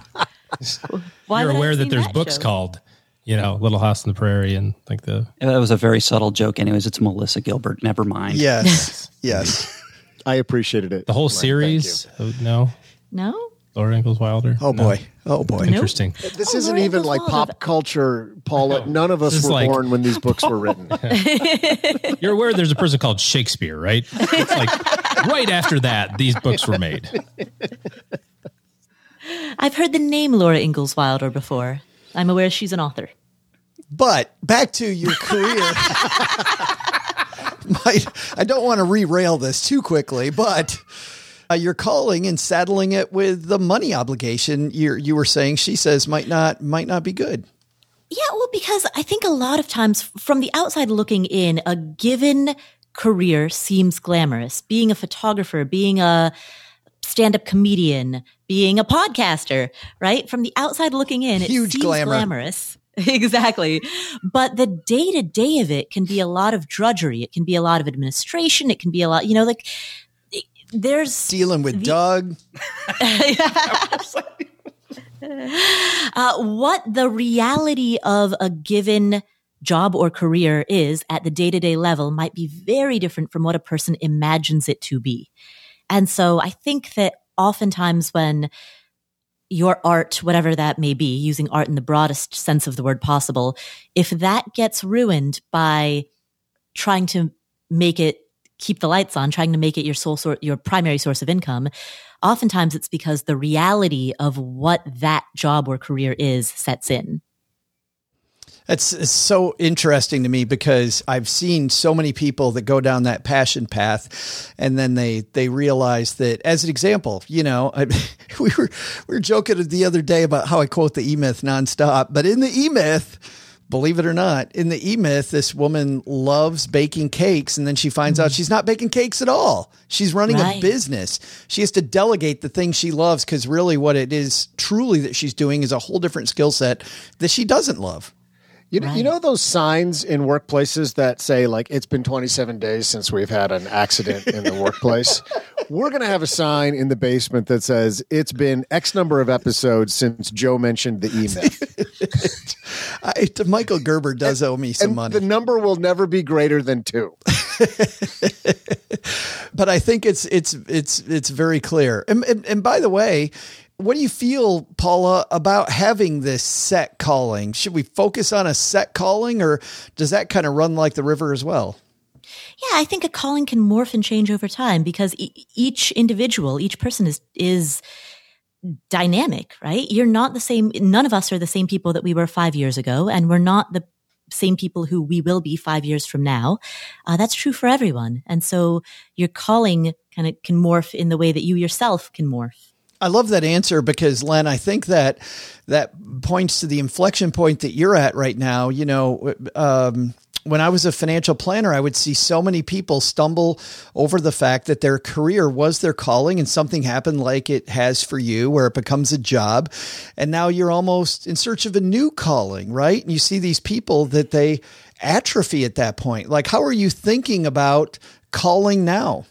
Why You're aware that there's that books show? called, you know, Little House on the Prairie and like the. That was a very subtle joke. Anyways, it's Melissa Gilbert. Never mind. Yes. yes. I appreciated it. The whole series. Oh, no. No. Laura Ingalls Wilder. Oh boy. Oh boy. Nope. Interesting. This oh, isn't even like pop culture, Paula. None of us were like, born when these books were written. You're aware there's a person called Shakespeare, right? It's like right after that, these books were made. I've heard the name Laura Ingalls Wilder before. I'm aware she's an author. But back to your career. I don't want to re-rail this too quickly, but uh, you're calling and saddling it with the money obligation you you were saying she says might not might not be good. Yeah, well, because I think a lot of times from the outside looking in, a given career seems glamorous. Being a photographer, being a stand up comedian, being a podcaster, right? From the outside looking in, Huge it seems glamour. glamorous. exactly. But the day to day of it can be a lot of drudgery. It can be a lot of administration. It can be a lot, you know, like there's dealing with the, Doug. uh, what the reality of a given job or career is at the day to day level might be very different from what a person imagines it to be. And so I think that oftentimes when your art, whatever that may be, using art in the broadest sense of the word possible, if that gets ruined by trying to make it keep the lights on, trying to make it your sole sort, your primary source of income, oftentimes it's because the reality of what that job or career is sets in. It's, so interesting to me because I've seen so many people that go down that passion path, and then they they realize that. As an example, you know, I, we were we were joking the other day about how I quote the E Myth nonstop, but in the E Myth believe it or not, in the E Myth, this woman loves baking cakes, and then she finds mm-hmm. out she's not baking cakes at all. She's running right. a business. She has to delegate the things she loves because really, what it is truly that she's doing is a whole different skill set that she doesn't love. You know, right. you know those signs in workplaces that say like it's been 27 days since we've had an accident in the workplace. We're going to have a sign in the basement that says it's been X number of episodes since Joe mentioned the email. Michael Gerber does and, owe me some money. The number will never be greater than two. but I think it's it's it's it's very clear. And, and, and by the way, what do you feel, Paula, about having this set calling? Should we focus on a set calling or does that kind of run like the river as well? Yeah, I think a calling can morph and change over time because e- each individual, each person is, is dynamic, right? You're not the same. None of us are the same people that we were five years ago, and we're not the same people who we will be five years from now. Uh, that's true for everyone. And so your calling kind of can morph in the way that you yourself can morph. I love that answer because Len, I think that that points to the inflection point that you're at right now. You know, um, when I was a financial planner, I would see so many people stumble over the fact that their career was their calling and something happened like it has for you, where it becomes a job. And now you're almost in search of a new calling, right? And you see these people that they atrophy at that point. Like, how are you thinking about calling now?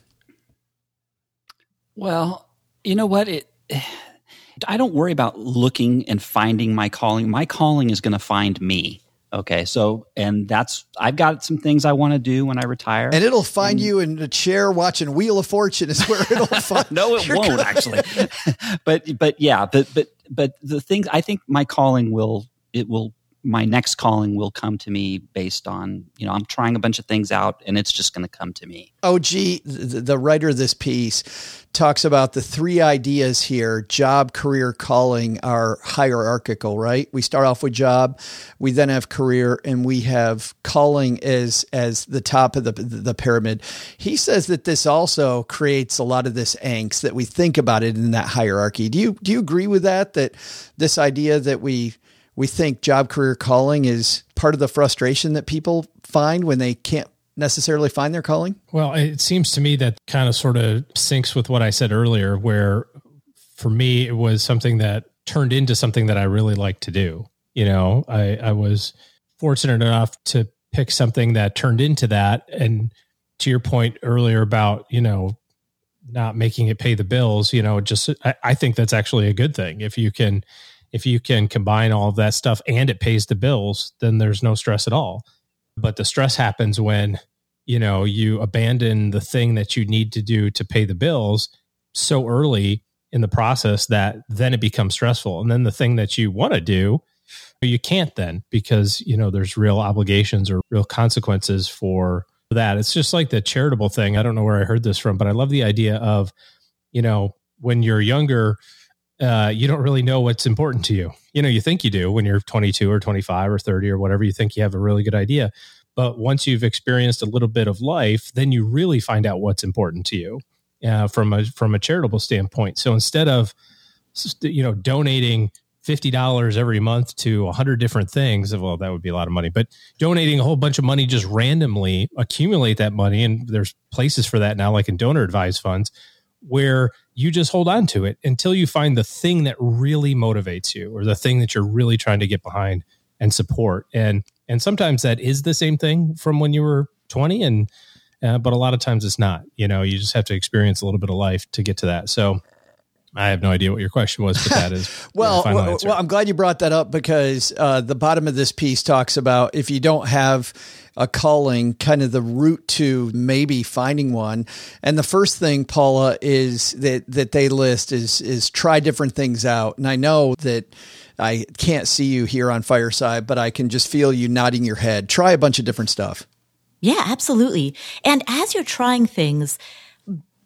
Well, you know what? It, I don't worry about looking and finding my calling. My calling is going to find me. Okay, so and that's I've got some things I want to do when I retire, and it'll find and, you in a chair watching Wheel of Fortune. Is where it'll find. no, it won't actually. but but yeah, but but but the things I think my calling will it will my next calling will come to me based on you know i'm trying a bunch of things out and it's just going to come to me. Oh, OG the, the writer of this piece talks about the three ideas here. Job career calling are hierarchical right? We start off with job we then have career and we have calling as as the top of the the pyramid. He says that this also creates a lot of this angst that we think about it in that hierarchy. Do you do you agree with that that this idea that we we think job career calling is part of the frustration that people find when they can't necessarily find their calling? Well, it seems to me that kind of sort of syncs with what I said earlier, where for me, it was something that turned into something that I really like to do. You know, I, I was fortunate enough to pick something that turned into that. And to your point earlier about, you know, not making it pay the bills, you know, just I, I think that's actually a good thing. If you can if you can combine all of that stuff and it pays the bills, then there's no stress at all. But the stress happens when, you know, you abandon the thing that you need to do to pay the bills so early in the process that then it becomes stressful. And then the thing that you want to do, you can't then because, you know, there's real obligations or real consequences for that. It's just like the charitable thing. I don't know where I heard this from, but I love the idea of, you know, when you're younger, uh, you don't really know what's important to you. You know, you think you do when you're 22 or 25 or 30 or whatever, you think you have a really good idea. But once you've experienced a little bit of life, then you really find out what's important to you uh, from a from a charitable standpoint. So instead of you know donating fifty dollars every month to a hundred different things, well, that would be a lot of money. But donating a whole bunch of money just randomly, accumulate that money, and there's places for that now, like in donor advised funds, where you just hold on to it until you find the thing that really motivates you or the thing that you're really trying to get behind and support and and sometimes that is the same thing from when you were 20 and uh, but a lot of times it's not you know you just have to experience a little bit of life to get to that so I have no idea what your question was, but that is well. Well, well, I'm glad you brought that up because uh, the bottom of this piece talks about if you don't have a calling, kind of the route to maybe finding one. And the first thing, Paula, is that that they list is is try different things out. And I know that I can't see you here on Fireside, but I can just feel you nodding your head. Try a bunch of different stuff. Yeah, absolutely. And as you're trying things,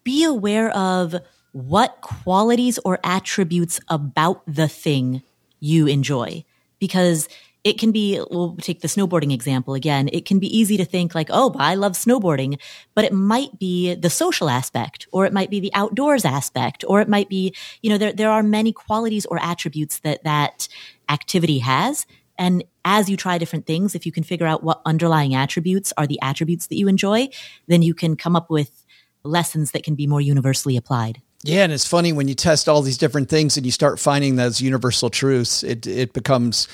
be aware of what qualities or attributes about the thing you enjoy. Because it can be, we'll take the snowboarding example again. It can be easy to think like, oh, I love snowboarding, but it might be the social aspect, or it might be the outdoors aspect, or it might be, you know, there, there are many qualities or attributes that that activity has. And as you try different things, if you can figure out what underlying attributes are the attributes that you enjoy, then you can come up with lessons that can be more universally applied. Yeah, and it's funny when you test all these different things and you start finding those universal truths, it it becomes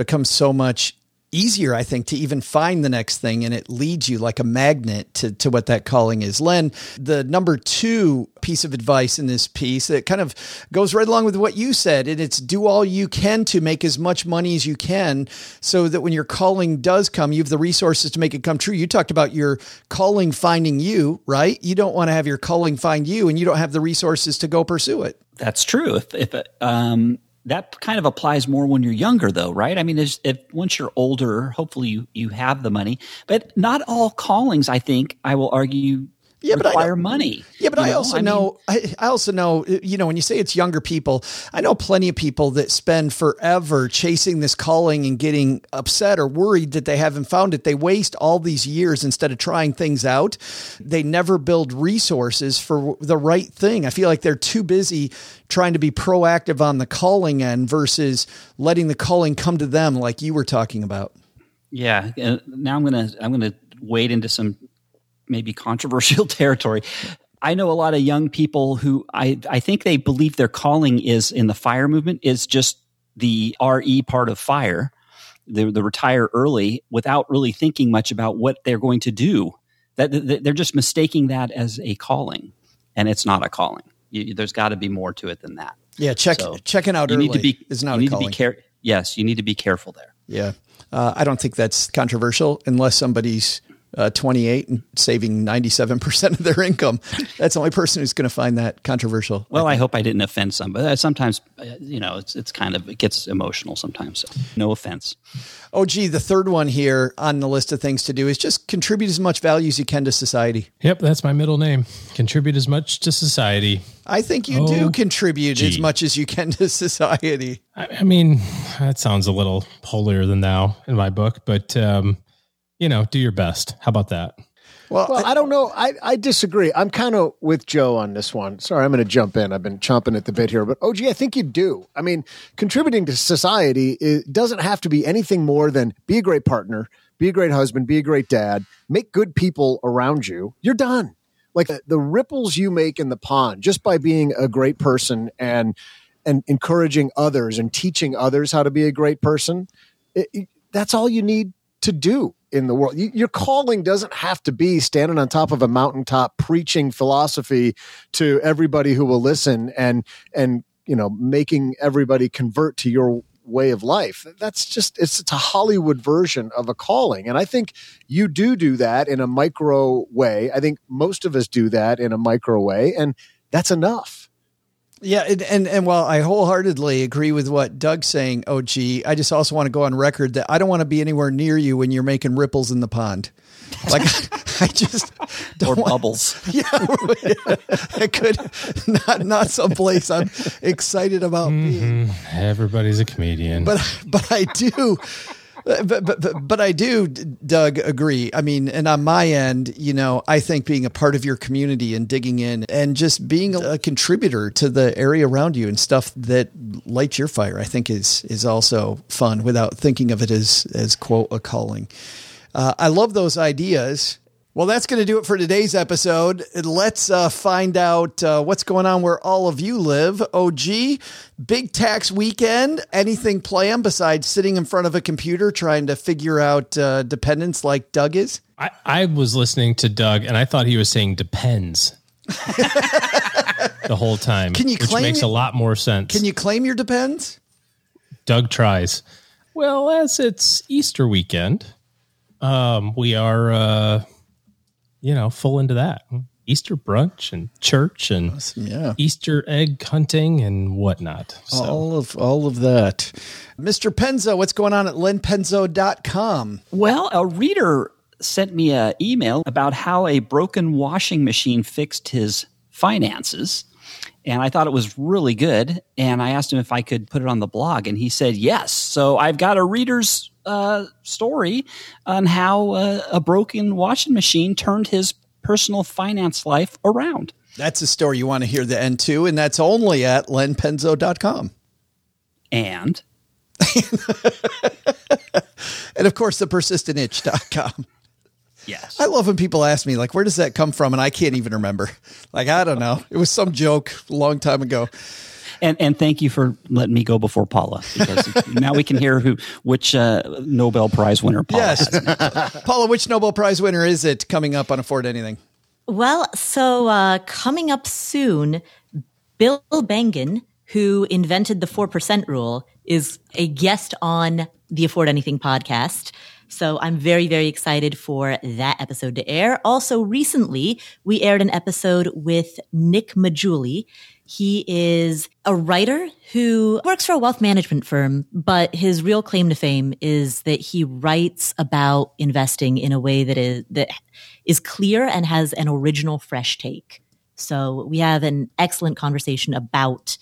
becomes so much easier, I think, to even find the next thing and it leads you like a magnet to, to what that calling is. Len, the number two piece of advice in this piece that kind of goes right along with what you said, and it's do all you can to make as much money as you can so that when your calling does come, you have the resources to make it come true. You talked about your calling finding you, right? You don't want to have your calling find you and you don't have the resources to go pursue it. That's true. If, if um, that kind of applies more when you're younger though right? I mean if once you're older hopefully you, you have the money. But not all callings i think i will argue yeah, but require money. Yeah, but I know? also I know I, I, also know you know when you say it's younger people, I know plenty of people that spend forever chasing this calling and getting upset or worried that they haven't found it. They waste all these years instead of trying things out. They never build resources for the right thing. I feel like they're too busy trying to be proactive on the calling end versus letting the calling come to them like you were talking about. Yeah, now I'm going to I'm going to wade into some maybe controversial territory. I know a lot of young people who I, I think they believe their calling is in the fire movement is just the RE part of fire, the, the retire early without really thinking much about what they're going to do. That, that they're just mistaking that as a calling, and it's not a calling. You, there's got to be more to it than that. Yeah, check so checking out. You need to be is not. You need calling. to be care. Yes, you need to be careful there. Yeah, uh, I don't think that's controversial unless somebody's uh, 28 and saving 97% of their income. That's the only person who's going to find that controversial. Well, I, I, hope I didn't offend somebody. Uh, sometimes, uh, you know, it's, it's kind of, it gets emotional sometimes. So no offense. Oh, gee, the third one here on the list of things to do is just contribute as much value as you can to society. Yep, that's my middle name. Contribute as much to society. I think you oh, do contribute gee. as much as you can to society. I, I, mean, that sounds a little holier than thou in my book, but um, you know, do your best. How about that? Well, well I, I, don't know. I, I disagree. I'm kind of with Joe on this one. Sorry, I'm going to jump in. I've been chomping at the bit here, but OG, I think you do. I mean, contributing to society it doesn't have to be anything more than be a great partner, be a great husband, be a great dad, make good people around you. You're done. Like the, the ripples you make in the pond just by being a great person and and encouraging others and teaching others how to be a great person. It, it, that's all you need to do in the world. Your calling doesn't have to be standing on top of a mountaintop preaching philosophy to everybody who will listen and and you know making everybody convert to your way of life. That's just it's, it's a Hollywood version of a calling, and I think you do do that in a micro way. I think most of us do that in a micro way, and that's enough. Yeah, and, and, and while I wholeheartedly agree with what Doug's saying, OG, I just also want to go on record that I don't want to be anywhere near you when you're making ripples in the pond. Like I just or want, bubbles. Yeah, I could not not someplace I'm excited about mm-hmm. being. Everybody's a comedian, but but I do but, but, but, but I do, Doug, agree. I mean, and on my end, you know, I think being a part of your community and digging in and just being a contributor to the area around you and stuff that lights your fire, I think is is also fun without thinking of it as as quote a calling. Uh, I love those ideas. Well, that's going to do it for today's episode. Let's uh, find out uh, what's going on where all of you live. OG, big tax weekend. Anything planned besides sitting in front of a computer trying to figure out uh, dependence like Doug is? I, I was listening to Doug and I thought he was saying depends. the whole time. Can you claim makes a lot more sense. Can you claim your depends? Doug tries. Well, as it's Easter weekend, um, we are uh, you know, full into that. Easter brunch and church and awesome, yeah. Easter egg hunting and whatnot. So. All of all of that. Mr. Penzo, what's going on at lenpenzo.com? Well, a reader sent me an email about how a broken washing machine fixed his finances. And I thought it was really good. And I asked him if I could put it on the blog, and he said yes. So I've got a reader's uh, story on how uh, a broken washing machine turned his personal finance life around. That's a story you want to hear the end to, and that's only at lenpenzo.com. And? and of course, the persistentitch.com. Yes. I love when people ask me, like, where does that come from? And I can't even remember. Like, I don't know. It was some joke a long time ago. And and thank you for letting me go before Paula because now we can hear who which uh, Nobel Prize winner Paula Yes. Paula, which Nobel Prize winner is it coming up on Afford Anything? Well, so uh, coming up soon, Bill Bengen, who invented the 4% rule, is a guest on the Afford Anything podcast. So I'm very, very excited for that episode to air. Also, recently, we aired an episode with Nick Maggiulli. He is a writer who works for a wealth management firm, but his real claim to fame is that he writes about investing in a way that is, that is clear and has an original, fresh take. So we have an excellent conversation about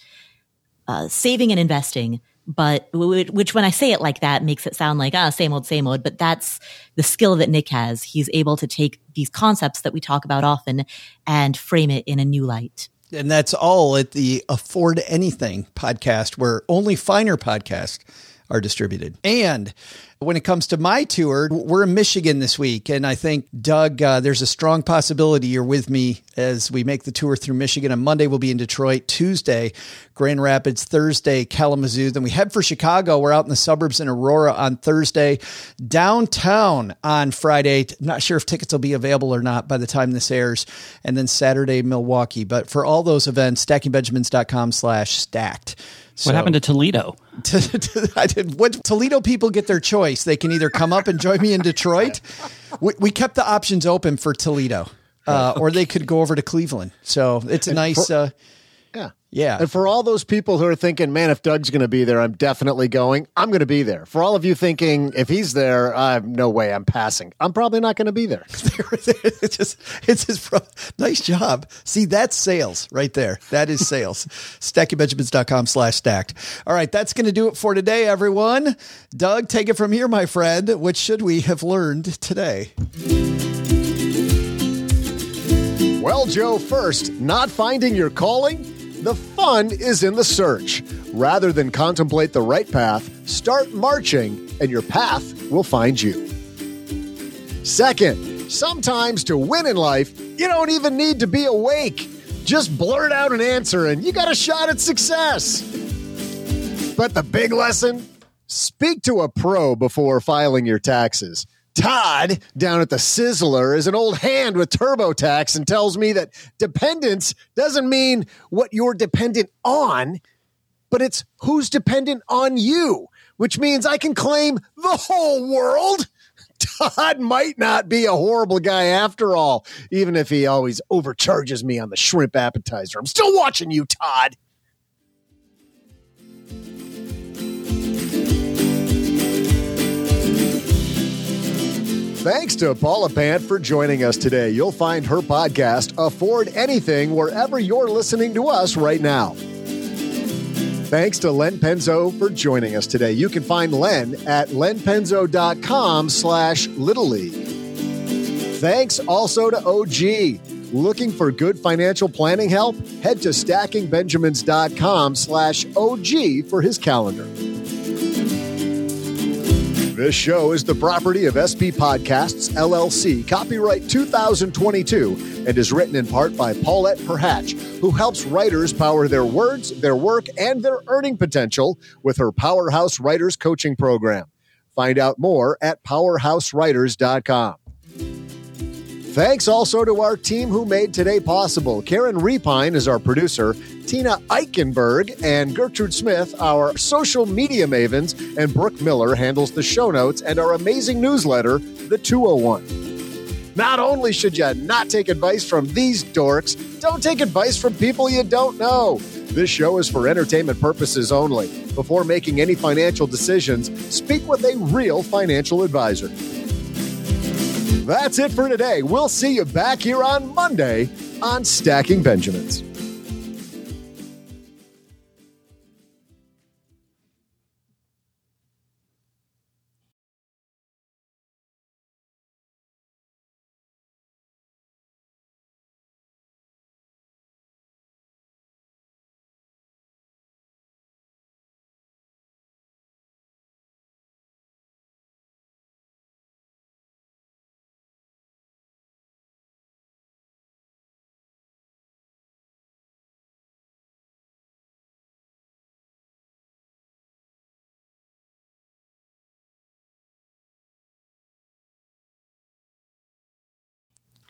uh, saving and investing, but which when I say it like that makes it sound like, ah, same old, same old. But that's the skill that Nick has. He's able to take these concepts that we talk about often and frame it in a new light. And that's all at the Afford Anything podcast, where only finer podcasts are distributed. And when it comes to my tour, we're in Michigan this week. And I think, Doug, uh, there's a strong possibility you're with me as we make the tour through Michigan. On Monday, we'll be in Detroit. Tuesday, Grand Rapids. Thursday, Kalamazoo. Then we head for Chicago. We're out in the suburbs in Aurora on Thursday. Downtown on Friday. Not sure if tickets will be available or not by the time this airs. And then Saturday, Milwaukee. But for all those events, stackingbenjamins.com slash stacked. What happened to Toledo? I did. What Toledo people get their choice. They can either come up and join me in Detroit. We, we kept the options open for Toledo, uh, or they could go over to Cleveland. So it's a nice. Uh, Yeah. Yeah. And for all those people who are thinking, man, if Doug's going to be there, I'm definitely going. I'm going to be there. For all of you thinking, if he's there, I have no way I'm passing. I'm probably not going to be there. it's just it's just pro- nice job. See, that's sales right there. That is sales. StackyBenjamins.com slash stacked. All right, that's going to do it for today, everyone. Doug, take it from here, my friend. What should we have learned today? Well, Joe, first, not finding your calling? The fun is in the search. Rather than contemplate the right path, start marching and your path will find you. Second, sometimes to win in life, you don't even need to be awake. Just blurt out an answer and you got a shot at success. But the big lesson? Speak to a pro before filing your taxes. Todd down at the Sizzler is an old hand with TurboTax and tells me that dependence doesn't mean what you're dependent on, but it's who's dependent on you, which means I can claim the whole world. Todd might not be a horrible guy after all, even if he always overcharges me on the shrimp appetizer. I'm still watching you, Todd. Thanks to Paula Pant for joining us today. You'll find her podcast, Afford Anything, wherever you're listening to us right now. Thanks to Len Penzo for joining us today. You can find Len at lenpenzo.com slash Little League. Thanks also to OG. Looking for good financial planning help? Head to stackingbenjamins.com slash OG for his calendar. This show is the property of SB Podcasts, LLC, copyright 2022, and is written in part by Paulette Perhach, who helps writers power their words, their work, and their earning potential with her Powerhouse Writers Coaching Program. Find out more at powerhousewriters.com. Thanks also to our team who made today possible. Karen Repine is our producer, Tina Eichenberg and Gertrude Smith, our social media mavens, and Brooke Miller handles the show notes and our amazing newsletter, The 201. Not only should you not take advice from these dorks, don't take advice from people you don't know. This show is for entertainment purposes only. Before making any financial decisions, speak with a real financial advisor. That's it for today. We'll see you back here on Monday on Stacking Benjamins.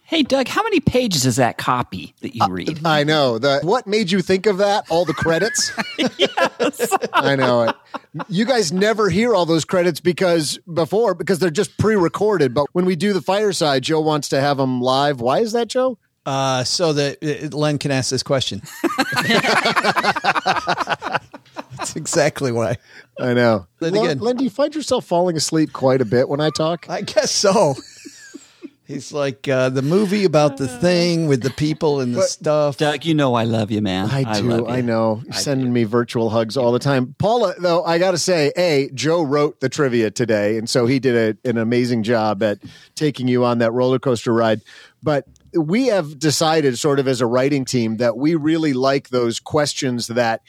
Hey, Doug, how many pages is that copy that you read? I know. The what made you think of that? All the credits? yes. I know it. You guys never hear all those credits because before because they're just pre-recorded, but when we do the fireside, Joe wants to have them live. Why is that, Joe? Uh, so that uh, Len can ask this question. That's exactly why. I know. Then Len, again- Len, do you find yourself falling asleep quite a bit when I talk? I guess so. He's like uh, the movie about the thing with the people and the stuff. Doug, you know I love you, man. I do. love you. I, know. You're sending me virtual hugs all the time. Paula, though, I got to say, A, Joe wrote the trivia today. And so he did a, an amazing job at taking you on that roller coaster ride. But we have decided, sort of as a writing team, that we really like those questions that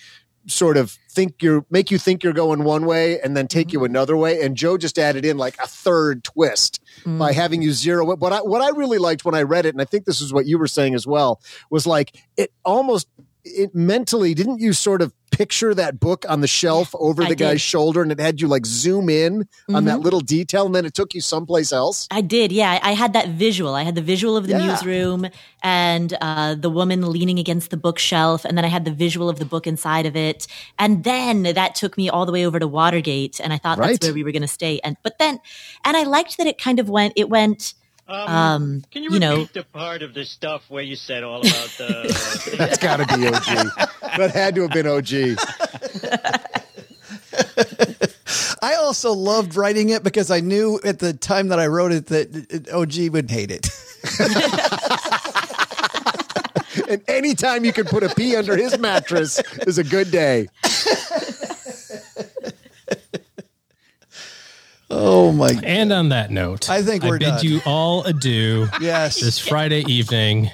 sort of think you're make you think you're going one way and then take you mm-hmm. another way. And joe just added in like a third twist by mm-hmm. having you zero. But I, what i really liked when i read it and i think this is what you were saying as well was like it almost it mentally didn't you sort of picture that book on the shelf over I the guy's did. shoulder and it had you like zoom in on that little detail and then it took you someplace else I did, yeah. I I had that visual. I had the visual of the Yeah. newsroom and uh, the woman leaning against the bookshelf, and then I had the visual of the book inside of it, and then that took me all the way over to Watergate, and I thought Right. that's where we were going to stay. And but then, and I liked that it kind of went. It went. Um, Can you you repeat know, the part of the stuff where you said all about the? that's got to be og that had to have been og I also loved writing it because I knew at the time that I wrote it that OG would hate it. and anytime you can put a pee under his mattress is a good day Oh my! And on that note, I think we're I bid done. you all adieu. Yes. This Friday evening.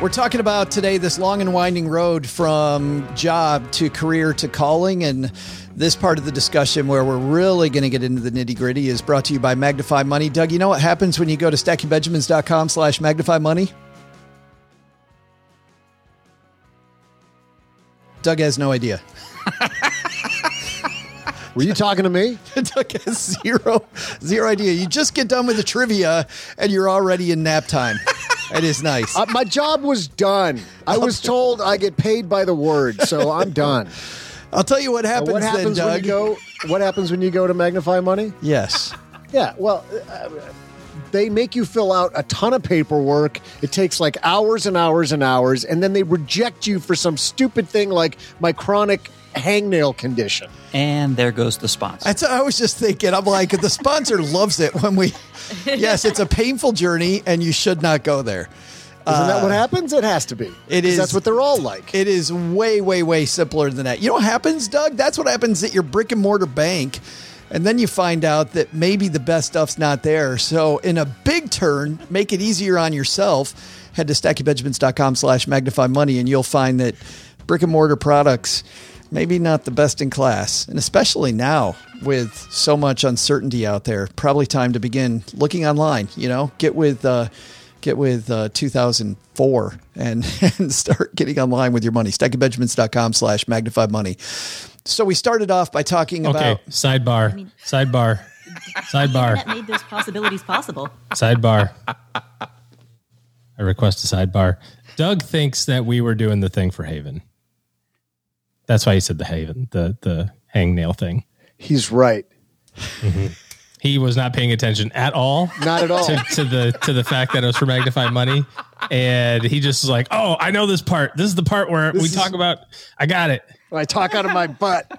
We're talking about today this long and winding road from job to career to calling. And this part of the discussion where we're really going to get into the nitty gritty is brought to you by Magnify Money. Doug, you know what happens when you go to stackingbenjamins.com slash magnify money? Doug has no idea. were you talking to me Doug has zero, zero idea. You just get done with the trivia and you're already in nap time. It is nice. Uh, my job was done. I was told I get paid by the word, so I'm done. I'll tell you what Uh, happens, what happens then, when Doug. you go? What happens when you go to Magnify Money? yes. Yeah, well, uh, they make you fill out a ton of paperwork. It takes like hours and hours and hours, and then they reject you for some stupid thing like my chronic hangnail condition. And there goes the sponsor. That's I was just thinking. I'm like, the sponsor loves it when we. Yes, it's a painful journey, and you should not go there. Isn't that what happens? It has to be. Uh, it 'Cause is- That's what they're all like. It is way, way, way simpler than that. You know what happens, Doug? That's what happens at your brick and mortar bank. And then you find out that maybe the best stuff's not there. So, in a big turn, make it easier on yourself. Head to stackingbenjamins.com slash magnify money, and you'll find that brick and mortar products maybe not the best in class. And especially now with so much uncertainty out there, probably time to begin looking online. You know, get with, uh, get with uh, 2004 and, and start getting online with your money. StackingBenjamins.com slash magnify money. So we started off by talking Okay, about sidebar, sidebar, sidebar. that made those possibilities possible. sidebar. I request a sidebar. Doug thinks that we were doing the thing for Haven. That's why he said the Haven, the the hangnail thing. He's right. Mm-hmm. He was not paying attention at all. Not at all. to, to the to the fact that it was for Magnify Money, and he just was like, "Oh, I know this part. This is the part where we is- talk about. I got it." I talk out of my butt.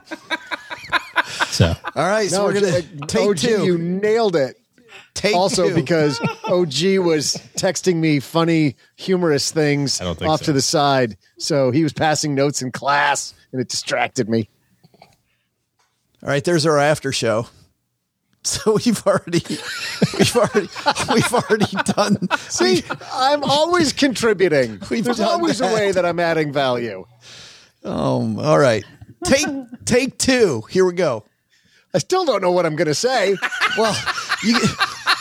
So all right. So No, we're gonna uh, take OG, two. you nailed it. take also two. because OG was texting me funny, humorous things I don't think off so. to the side. So he was passing notes in class and it distracted me. all right. There's our after show. So we've already, we've already, we've already done. See, I'm always contributing. There's always that. a way that I'm adding value. Um. All right. Take take two. Here we go. I still don't know what I'm going to say. Well, you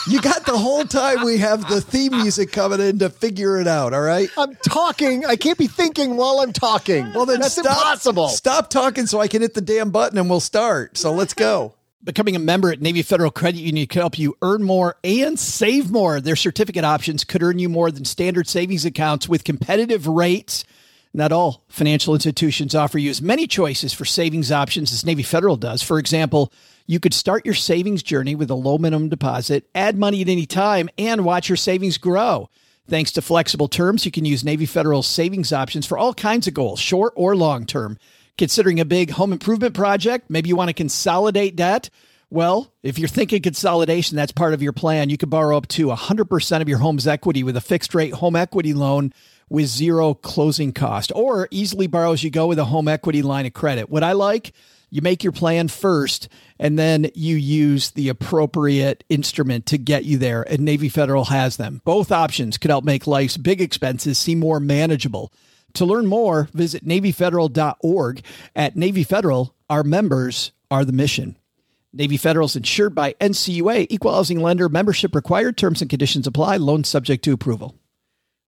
you got the whole time we have the theme music coming in to figure it out. All right. I'm talking. I can't be thinking while I'm talking. Well, then that's stop, impossible. Stop talking so I can hit the damn button and we'll start. So let's go. Becoming a member at Navy Federal Credit Union can help you earn more and save more. Their certificate options could earn you more than standard savings accounts with competitive rates. Not all financial institutions offer you as many choices for savings options as Navy Federal does. For example, you could start your savings journey with a low minimum deposit, add money at any time, and watch your savings grow. Thanks to flexible terms, you can use Navy Federal's savings options for all kinds of goals, short or long term. Considering a big home improvement project, maybe you want to consolidate debt. Well, if you're thinking consolidation, that's part of your plan. You could borrow up to 100% of your home's equity with a fixed rate home equity loan with zero closing cost, or easily borrow as you go with a home equity line of credit. What I like, you make your plan first and then you use the appropriate instrument to get you there. And Navy Federal has them. Both options could help make life's big expenses seem more manageable. To learn more, visit NavyFederal.org. At Navy Federal, our members are the mission. Navy Federal is insured by NCUA, Equal Housing Lender, membership required, terms and conditions apply, loan subject to approval.